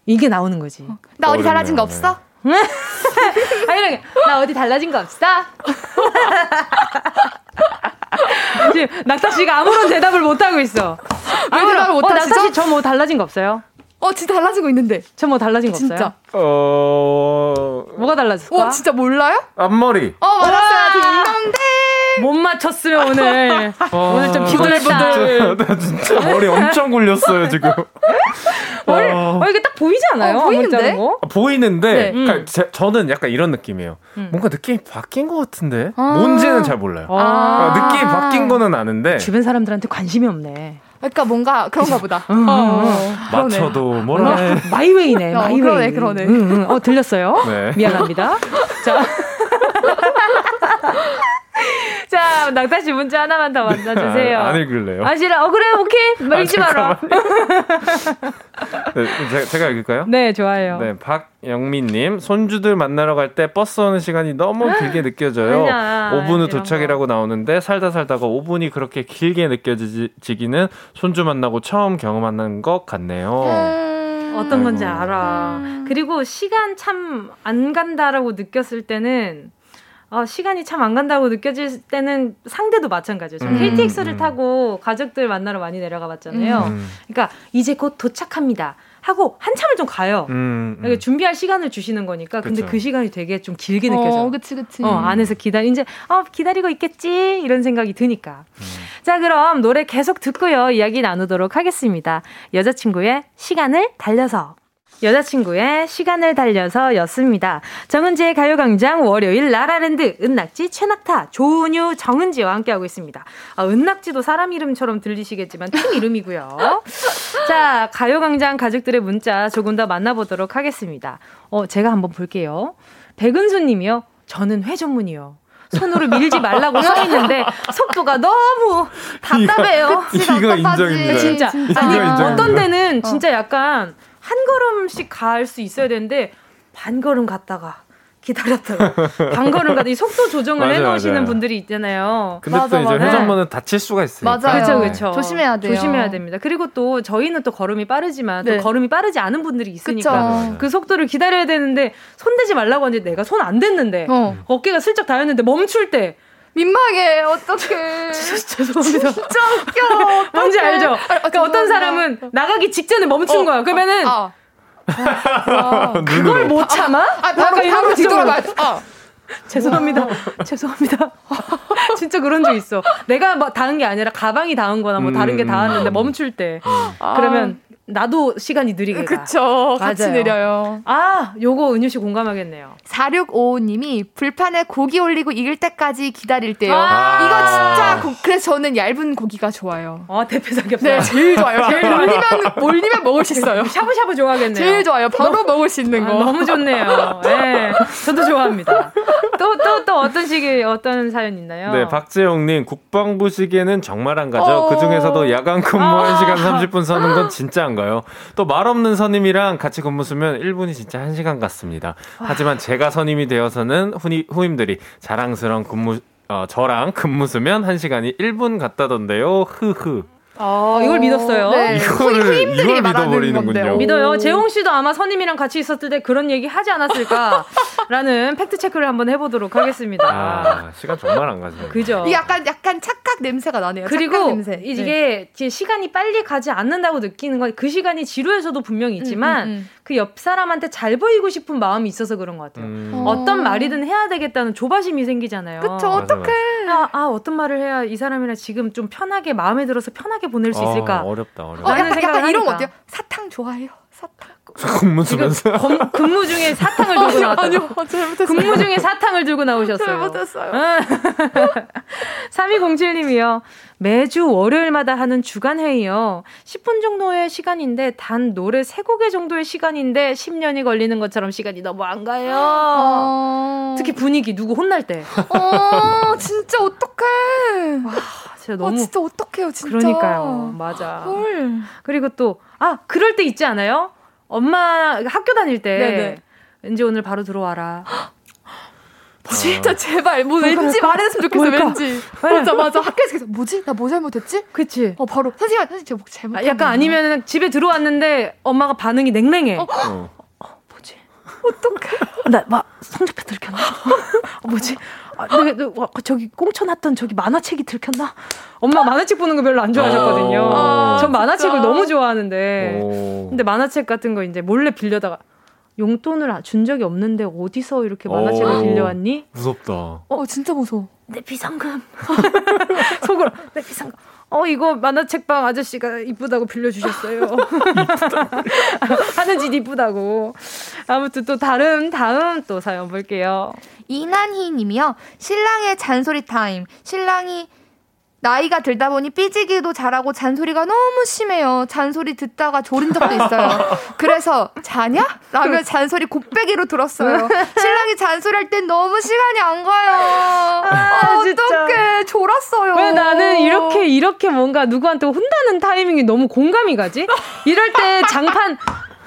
이게 나오는 거지. 나 어디 어렵네요, 달라진 거 네. 없어? 아, 이렇게 나 어디 달라진 거 없어? 지금 낙타 씨가 아무런 대답을 못 하고 있어. 왜 대답을 못 어, 하시죠? 낙타 씨저 뭐 달라진 거 없어요? 어, 진짜 달라지고 있는데. 저 뭐 달라진 거 진짜. 없어요? 어, 뭐가 달라졌을까? 어, 진짜 몰라요? 앞머리. 어, 맞았어요. 딩동댕. 못 맞췄으면 오늘 오늘 좀 피곤했다. 진짜, 나 진짜 머리 엄청 굴렸어요, 지금. 머리, 어. 어, 이게 딱 보이지 않아요? 어, 보이는데? 아, 보이는데 네. 그러니까 음. 제- 저는 약간 이런 느낌이에요. 음. 뭔가 느낌이 바뀐 것 같은데 아. 뭔지는 잘 몰라요. 아. 그러니까 느낌이 바뀐 거는 아는데 주변 사람들한테 관심이 없네. 그러니까 뭔가 그런가 보다. 응, 어, 응, 어. 맞춰도 뭐라 해. 마이웨이네, 어, 마이웨이. 그러네, 그러네. 응, 응. 어, 들렸어요? 네. 미안합니다. 자. 자, 낙타 씨 문자 하나만 더 만나주세요. 아, 안 읽을래요. 아, 싫어. 어, 그래, 오케이. 말 읽지 마라. 네, 제가, 읽을까요? 네, 좋아요. 네, 박영민님 손주들 만나러 갈 때 버스 오는 시간이 너무 길게 느껴져요. 아니야, 5분 후 도착이라고 나오는데 살다 살다가 5분이 그렇게 길게 느껴지기는 손주 만나고 처음 경험하는 것 같네요. 음. 어떤 건지. 알아. 그리고 시간 참 안 간다라고 느꼈을 때는 어, 시간이 참 안 간다고 느껴질 때는 상대도 마찬가지예요. 저 음, KTX를 음. 타고 가족들 만나러 많이 내려가 봤잖아요. 음, 그러니까 이제 곧 도착합니다. 하고 한참을 좀 가요. 음, 음. 준비할 시간을 주시는 거니까. 근데 그쵸. 그 시간이 되게 좀 길게 느껴져. 어, 요 그치, 그치. 어, 안에서 기다리, 이제, 어, 기다리고 있겠지? 이런 생각이 드니까. 음. 자, 그럼 노래 계속 듣고요. 이야기 나누도록 하겠습니다. 여자친구의 시간을 달려서. 여자친구의 시간을 달려서 였습니다. 정은지의 가요광장 월요일 라라랜드 은낙지 최낙타 조은유 정은지와 함께하고 있습니다. 아, 은낙지도 사람 이름처럼 들리시겠지만 팀 이름이고요. 자 가요광장 가족들의 문자 조금 더 만나보도록 하겠습니다. 어 제가 한번 볼게요. 백은수님이요. 저는 회 전문이요. 손으로 밀지 말라고 써 있는데 속도가 너무 답답해요. 이거. 인정입니다. 진짜. 진짜. 아니 인정입니다. 어떤 데는 진짜 약간 한 걸음씩 갈 수 있어야 되는데 반 걸음 갔다가 기다렸다가 반 걸음 가다 이 속도 조정을 맞아요, 해놓으시는 맞아요. 분들이 있잖아요. 근데 맞아, 또 이제 맞아. 회전문은 다칠 수가 있으니까. 맞아요. 그렇죠, 네. 그렇죠. 조심해야 돼요. 조심해야 됩니다. 그리고 또 저희는 또 걸음이 빠르지만 네. 또 걸음이 빠르지 않은 분들이 있으니까 그쵸. 맞아, 맞아. 그 속도를 기다려야 되는데 손 대지 말라고 하는데 내가 손 안 댔는데 어. 어깨가 슬쩍 닿였는데 멈출 때 민망해, 어떡해. 죄송합니다. 진짜 웃겨. 뭔지 알죠? 아, 그러니까 어떤. 사람은 나가기 직전에 멈춘 어, 거야. 그러면은 아, 그걸 못 참아? 아, 바로 바로, 이러고 바로. 돼. 아. 죄송합니다. 죄송합니다. 진짜 그런 적 있어. 내가 막 닿은 게 아니라 가방이 ಧಾ은 거나 뭐 다른 게 음. 닿았는데 멈출 때. 그러면 나도 시간이 느리게 가. 아. 그쵸. 같이 맞아요. 느려요. 아, 요거 은유 씨 공감하겠네요. 4655님이 불판에 고기 올리고 익을 때까지 기다릴 때요. 아. 이거 진짜 고- 그래서 저는 얇은 고기가 좋아요. 아, 대패 삼겹살. 네, 제일 좋아요. 제일 올리면 올리면 먹을 수 있어요. 샤브샤브 좋아하겠네요. 제일 좋아요. 바로 먹을 수 있는 아, 거. 너무 좋네요. 네, 저도 좋아합니다. 또, 또, 또 어떤 식의, 어떤 사연 있나요? 네, 박재용님 국방부 시계는 정말 안 가죠. 어. 그 중에서도 야간 근무 아. 1시간 30분 서는 건 진짜 안 가요. 또 말 없는 선임이랑 같이 근무 쓰면 1분이 진짜 1시간 같습니다. 하지만 제가 선임이 되어서는 후니, 후임들이 자랑스러운 근무 어, 저랑 근무 쓰면 1시간이 1분 같다던데요. 흐흐. 아, 이걸 믿었어요. 네. 이거를 후임들이 이걸 믿어버리는군요. 믿어요. 재홍 씨도 아마 선임이랑 같이 있었을 때 그런 얘기 하지 않았을까? 라는 팩트 체크를 한번 해보도록 하겠습니다. 아, 시간 정말 안 가죠. 그죠? 약간 약간 착각 냄새가 나네요. 착각 그리고 냄새. 이게 네. 시간이 빨리 가지 않는다고 느끼는 건 그 시간이 지루해서도 분명히 있지만 음, 음, 음. 그옆 사람한테 잘 보이고 싶은 마음이 있어서 그런 것 같아요. 음. 어떤 말이든 해야 되겠다는 조바심이 생기잖아요. 그쵸 어떡해. 아, 아, 어떤 말을 해야 이 사람이랑 지금 좀 편하게 마음에 들어서 편하게 보낼 수 어, 있을까? 어렵다, 어렵다. 어, 약간, 약간 이런 거. 어때요? 사탕 좋아해요. 사탕. 근무 쓰면서. 검- 근무 중에 사탕을 들고 나왔다. 아니요, 잘못했어요. 근무 중에 사탕을 들고 나오셨어요. 잘못했어요. 3207님이요. 매주 월요일마다 하는 주간 회의요. 10분 정도의 시간인데 단 노래 3곡의 정도의 시간인데 10년이 걸리는 것처럼 시간이 너무 안 가요. 어... 특히 분위기 누구 혼날 때. 어, 진짜 어떡해. 진짜 어, 너무 진짜 어떡해요, 진짜. 그러니까요. 맞아. 헐. 그리고 또 아, 그럴 때 있지 않아요? 엄마 학교 다닐 때 네네. 왠지 오늘 바로 들어와라. 진짜 제발 뭐 왠지? 말했으면 좋겠어 뭘까? 왠지 맞아 맞아 학교에서 계속 뭐지 나 뭐 잘못했지 그치? 어 바로 선생님 선생님 제가 뭐 잘못 아, 약간 아니면 집에 들어왔는데 엄마가 반응이 냉랭해. 어. 뭐지? 어떡해? 나, 막, 성적표 들켰나? 어, 뭐지? 아, 내, 와, 저기, 꽁쳐놨던 저기 만화책이 들켰나? 엄마 만화책 보는 거 별로 안 좋아하셨거든요. 아, 전 만화책을 진짜. 너무 좋아하는데. 오. 근데 만화책 같은 거 이제 몰래 빌려다가 용돈을 준 적이 없는데 어디서 이렇게 만화책을 오. 빌려왔니? 무섭다. 어 진짜 무서워 내 비상금. 속으로, 내 비상금. 어, 이거 만화책방 아저씨가 이쁘다고 빌려주셨어요. 하는 짓 이쁘다고. 아무튼 또 다른, 다음 또 사연 볼게요. 이난희 님이요 신랑의 잔소리 타임 신랑이 나이가 들다 보니 삐지기도 잘하고 잔소리가 너무 심해요. 잔소리 듣다가 졸은 적도 있어요. 그래서 자냐? 라며 잔소리 곱빼기로 들었어요. 신랑이 잔소리할 땐 너무 시간이 안 가요. 아, 진짜. 어떡해. 졸았어요. 왜 나는 이렇게, 이렇게 뭔가 누구한테 혼나는 타이밍이 너무 공감이 가지? 이럴 때 장판,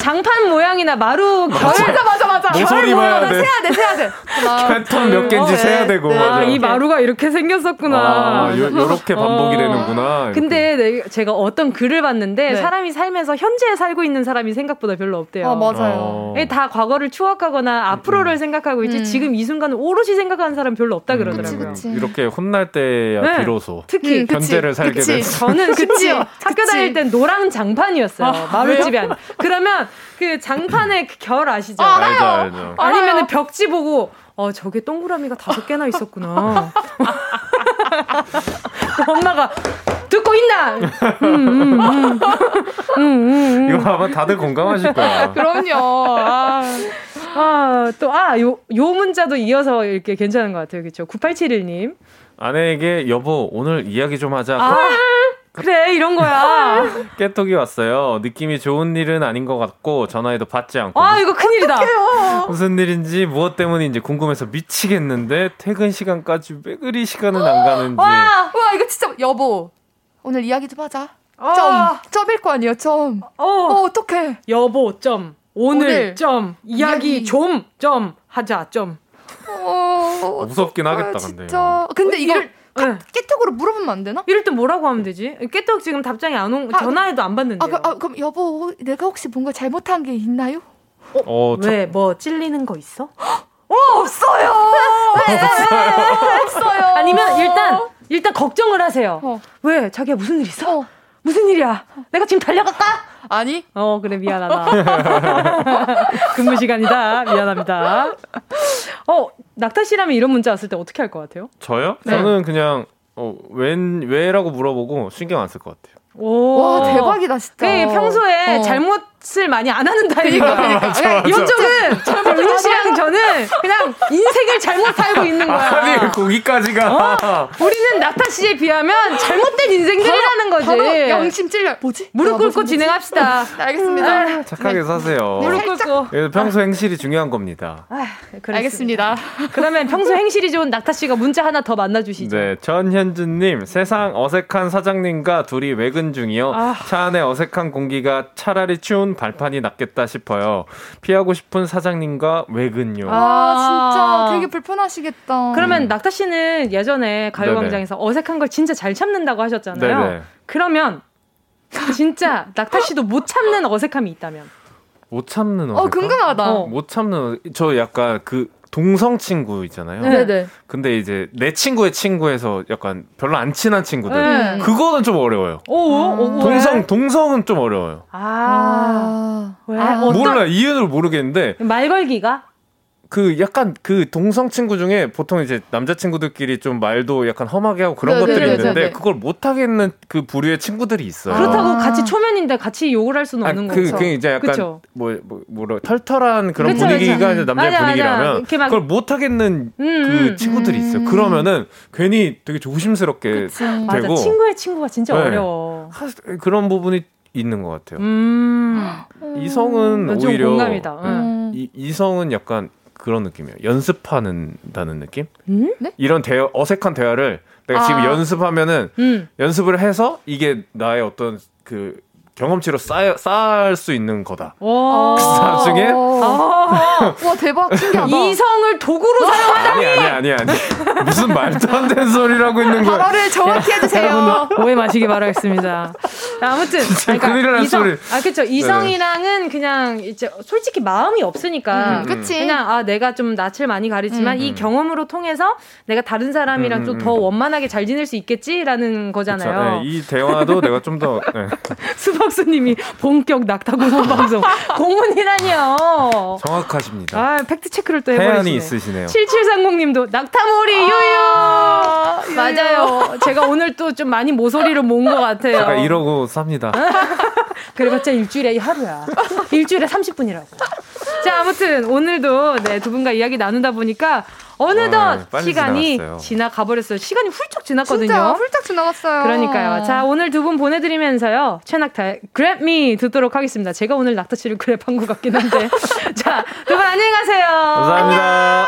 장판 모양이나 마루 결. 맞아 맞아 맞아. 모서리 봐야 돼. 세야 돼 세야 돼. 패턴 몇 개인지 어, 세야 네. 되고. 네. 아, 이 마루가 이렇게 생겼었구나. 아, 요, 요렇게 반복이 어. 되는구나. 이렇게. 근데 내- 제가 어떤 글을 봤는데 네. 사람이 살면서 현재에 살고 있는 사람이 생각보다 별로 없대요. 아 맞아요. 어. 이게 다 과거를 추억하거나 앞으로를 생각하고 있지 음. 지금 이 순간을 오롯이 생각하는 사람 별로 없다 음, 그러더라고요. 그치. 이렇게 혼날 때야 네. 비로소 특히 음, 그치, 현재를 살게 그치. 되는. 저는 심지어 학교 그치. 다닐 땐 노랑 장판이었어요. 마루집이 아니. 그러면 그 장판의 그 결 아시죠? 아, 알죠, 알죠. 아니면 알아요. 벽지 보고 어 저게 동그라미가 다섯 개나 있었구나. 엄마가 듣고 있나? 음, 음, 음. 음, 음, 음. 이거 아마 다들 공감하실 거야. 그럼요. 아. 아, 또, 아, 요, 요 문자도 이어서 이렇게 괜찮은 것 같아요. 그쵸. 9871님. 아내에게 여보 오늘 이야기 좀 하자. 아, 그래, 이런 거야. 깨톡이 왔어요. 느낌이 좋은 일은 아닌 것 같고 전화해도 받지 않고 아, 이거 큰일이다. 무슨 일인지 무엇 때문인지 궁금해서 미치겠는데 퇴근 시간까지 왜 그리 시간은 안 가는지. 와, 와 이거 진짜 여보 오늘 이야기 좀 하자. 어. 점 점일 거 아니에요 점. 어, 어 어떡해. 여보, 점. 오늘, 오늘. 점. 이야기, 이야기. 좀, 점. 하자, 점. 어 무섭긴 하겠다, 아, 근데. 진짜. 근데 이걸 네. 깨톡으로 물어보면 안 되나? 이럴 때 뭐라고 하면 되지? 깨떡 지금 답장이 안 온, 아, 전화해도 안 받는데요. 아, 그, 아 그럼 여보 내가 혹시 뭔가 잘못한 게 있나요? 어, 저- 왜, 뭐, 찔리는 거 있어? 없어요. 없어요. 아니면 일단, 일단 걱정을 하세요. 어. 왜? 자기야, 무슨 일 있어? 어. 무슨 일이야? 내가 지금 달려갈까? 아니 어, 그래, 미안하다. 근무 시간이다. 미안합니다. 어, 낙타 씨라면 이런 문자 왔을 때 어떻게 할 것 같아요? 저요? 네. 저는 그냥 어, 웬 왜라고 물어보고 신경 안 쓸 것 같아요. 오. 와 대박이다 진짜. 그 평소에 어. 잘못 을 많이 안 하는 타입이니까. 그러니까, 그러니까. 이쪽은 윤 씨랑 저는 그냥 인생을 잘못 살고 있는 거야. 아니 거기까지가 우리는 낙타 씨에 비하면 잘못된 인생들이라는 거지. 바로 양심 찔려. 뭐지? 무릎 야, 꿇고 무슨- 진행합시다. 네, 알겠습니다. 착하게 사세요. 무릎 꿇고. 그래서 평소 행실이 중요한 겁니다. 아. 알겠습니다. 그러면 평소 행실이 좋은 낙타 씨가 문자 하나 더 만나주시죠. 네, 전현주님 세상 어색한 사장님과 둘이 외근 중이요. 아. 차 안에 어색한 공기가 차라리 추운 발판이 낫겠다 싶어요. 피하고 싶은 사장님과 외근요. 아, 진짜 되게 불편하시겠다. 그러면 낙타 씨는 예전에. 가요광장에서 어색한 걸 진짜 잘 참는다고 하셨잖아요. 네네. 그러면 진짜 낙타 씨도 못 참는 어색함이 있다면 못 참는 어 어색함? 궁금하다. 어. 못 참는 저 약간 그 동성 친구 있잖아요. 네네. 근데 이제 내 친구의 친구에서 약간 별로 안 친한 친구들. 네. 그거는 좀 어려워요. 오, 오, 왜? 동성 동성은 좀 어려워요. 아, 왜? 아, 몰라 이유를 모르겠는데 말 걸기가? 그 약간 그 동성 친구 중에 보통 이제 남자 친구들끼리 좀 말도 약간 험하게 하고 그런 네, 것들이 네, 네, 있는데 네. 그걸 못 하겠는 그 부류의 친구들이 있어요. 그렇다고 아. 같이 초면인데 같이 욕을 할 수는 아, 없는 그, 거죠. 그 이제 약간 그쵸? 뭐, 뭐 뭐라 털털한 그런 그쵸, 분위기가 그쵸. 이제 남자의 맞아, 맞아. 분위기라면 이렇게 막- 그걸 못 하겠는 음, 그 음. 친구들이 있어요. 그러면은 괜히 되게 조심스럽게 맞아. 되고 친구의 친구가 진짜 네. 어려워. 하- 그런 부분이 있는 것 같아요. 음. 이성은 좀 오히려 공감이다. 응. 음. 이, 이성은 약간 그런 느낌이에요. 연습하는다는 느낌? 음? 이런 대화, 어색한 대화를 내가 지금 아. 연습하면은 음. 연습을 해서 이게 나의 어떤 그 경험치로 쌓여, 쌓을 수 있는 거다. 와. 나중에? 아. 와 대박 신기하다. 이성을 도구로 사용하다. 아니 아니 아니 아니 무슨 말도 안 되는 소리라고 있는 거야. 발언을 정확히 해주세요. 오해 마시기 바라겠습니다. 자, 아무튼 그러니까 큰일 이성, 소리. 아 그렇죠. 이성이랑은 그냥 이제 솔직히 마음이 없으니까 음, 그치. 그냥 아 내가 좀 낯을 많이 가리지만 음. 이 경험으로 통해서 내가 다른 사람이랑 음, 좀 음, 더 음. 원만하게 잘 지낼 수 있겠지라는 그쵸. 거잖아요. 네, 이 대화도 내가 좀 더 네, 수 박수님이 본격 낙타고소 방송 공문이라뇨. 정확하십니다. 아 팩트 체크를 또 해버리시네. 있으시네요. 7730님도 낙타몰이 유유 맞아요. 제가 오늘 또 좀 많이 모서리를 모은 것 같아요. 제가 이러고 삽니다. 그래봤자 일주일에 하루야. 일주일에 30분이라고. 자, 아무튼 오늘도 네, 두 분과 이야기 나누다 보니까 어느덧 아, 빨리 시간이 지나갔어요. 지나가 버렸어요. 시간이 훌쩍 지났거든요. 진짜 훌쩍 지나갔어요. 그러니까요. 자, 오늘 두 분 보내드리면서요. 최낙타의 Grab Me 듣도록 하겠습니다. 제가 오늘 낙타치를 그랩한 것 같긴 한데. 자, 두 분 안녕히 가세요. 감사합니다.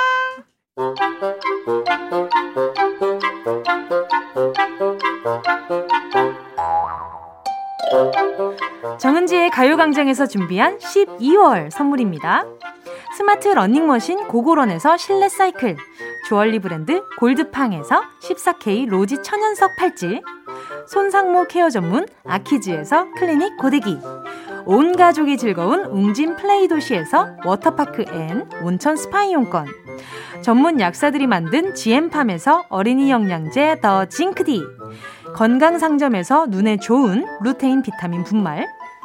정은지의 가요광장에서 준비한 12월 선물입니다. 스마트 러닝머신 고고런에서 실내 사이클, 주얼리 브랜드 골드팡에서 14K 로지 천연석 팔찌, 손상모 케어 전문 아키즈에서 클리닉 고데기, 온 가족이 즐거운 웅진 플레이 도시에서 워터파크 and 온천 스파 이용권, 전문 약사들이 만든 GM팜에서 어린이 영양제 더 징크디, 건강 상점에서 눈에 좋은 루테인 비타민 분말,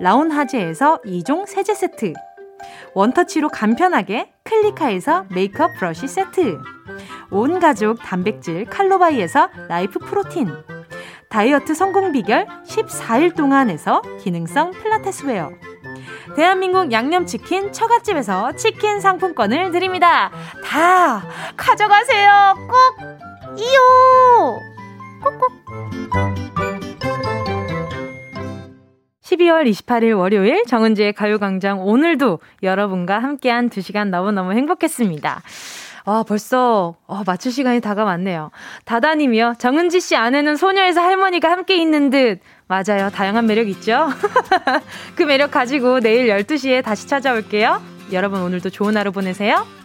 라온하제에서 2종 세제 세트, 원터치로 간편하게 클리카에서 메이크업 브러쉬 세트, 온 가족 단백질 칼로바이에서 라이프 프로틴, 다이어트 성공 비결 14일 동안에서 기능성 필라테스 웨어, 대한민국 양념치킨 처갓집에서 치킨 상품권을 드립니다. 다 가져가세요. 꼭 이요. 꼭꼭. 12월 28일 월요일 정은지의 가요광장 오늘도 여러분과 함께한 2시간 너무너무 행복했습니다. 아, 벌써, 어, 맞출 시간이 다가왔네요. 다다님이요. 정은지 씨 안에는 소녀에서 할머니가 함께 있는 듯. 맞아요. 다양한 매력 있죠? 그 매력 가지고 내일 12시에 다시 찾아올게요. 여러분 오늘도 좋은 하루 보내세요.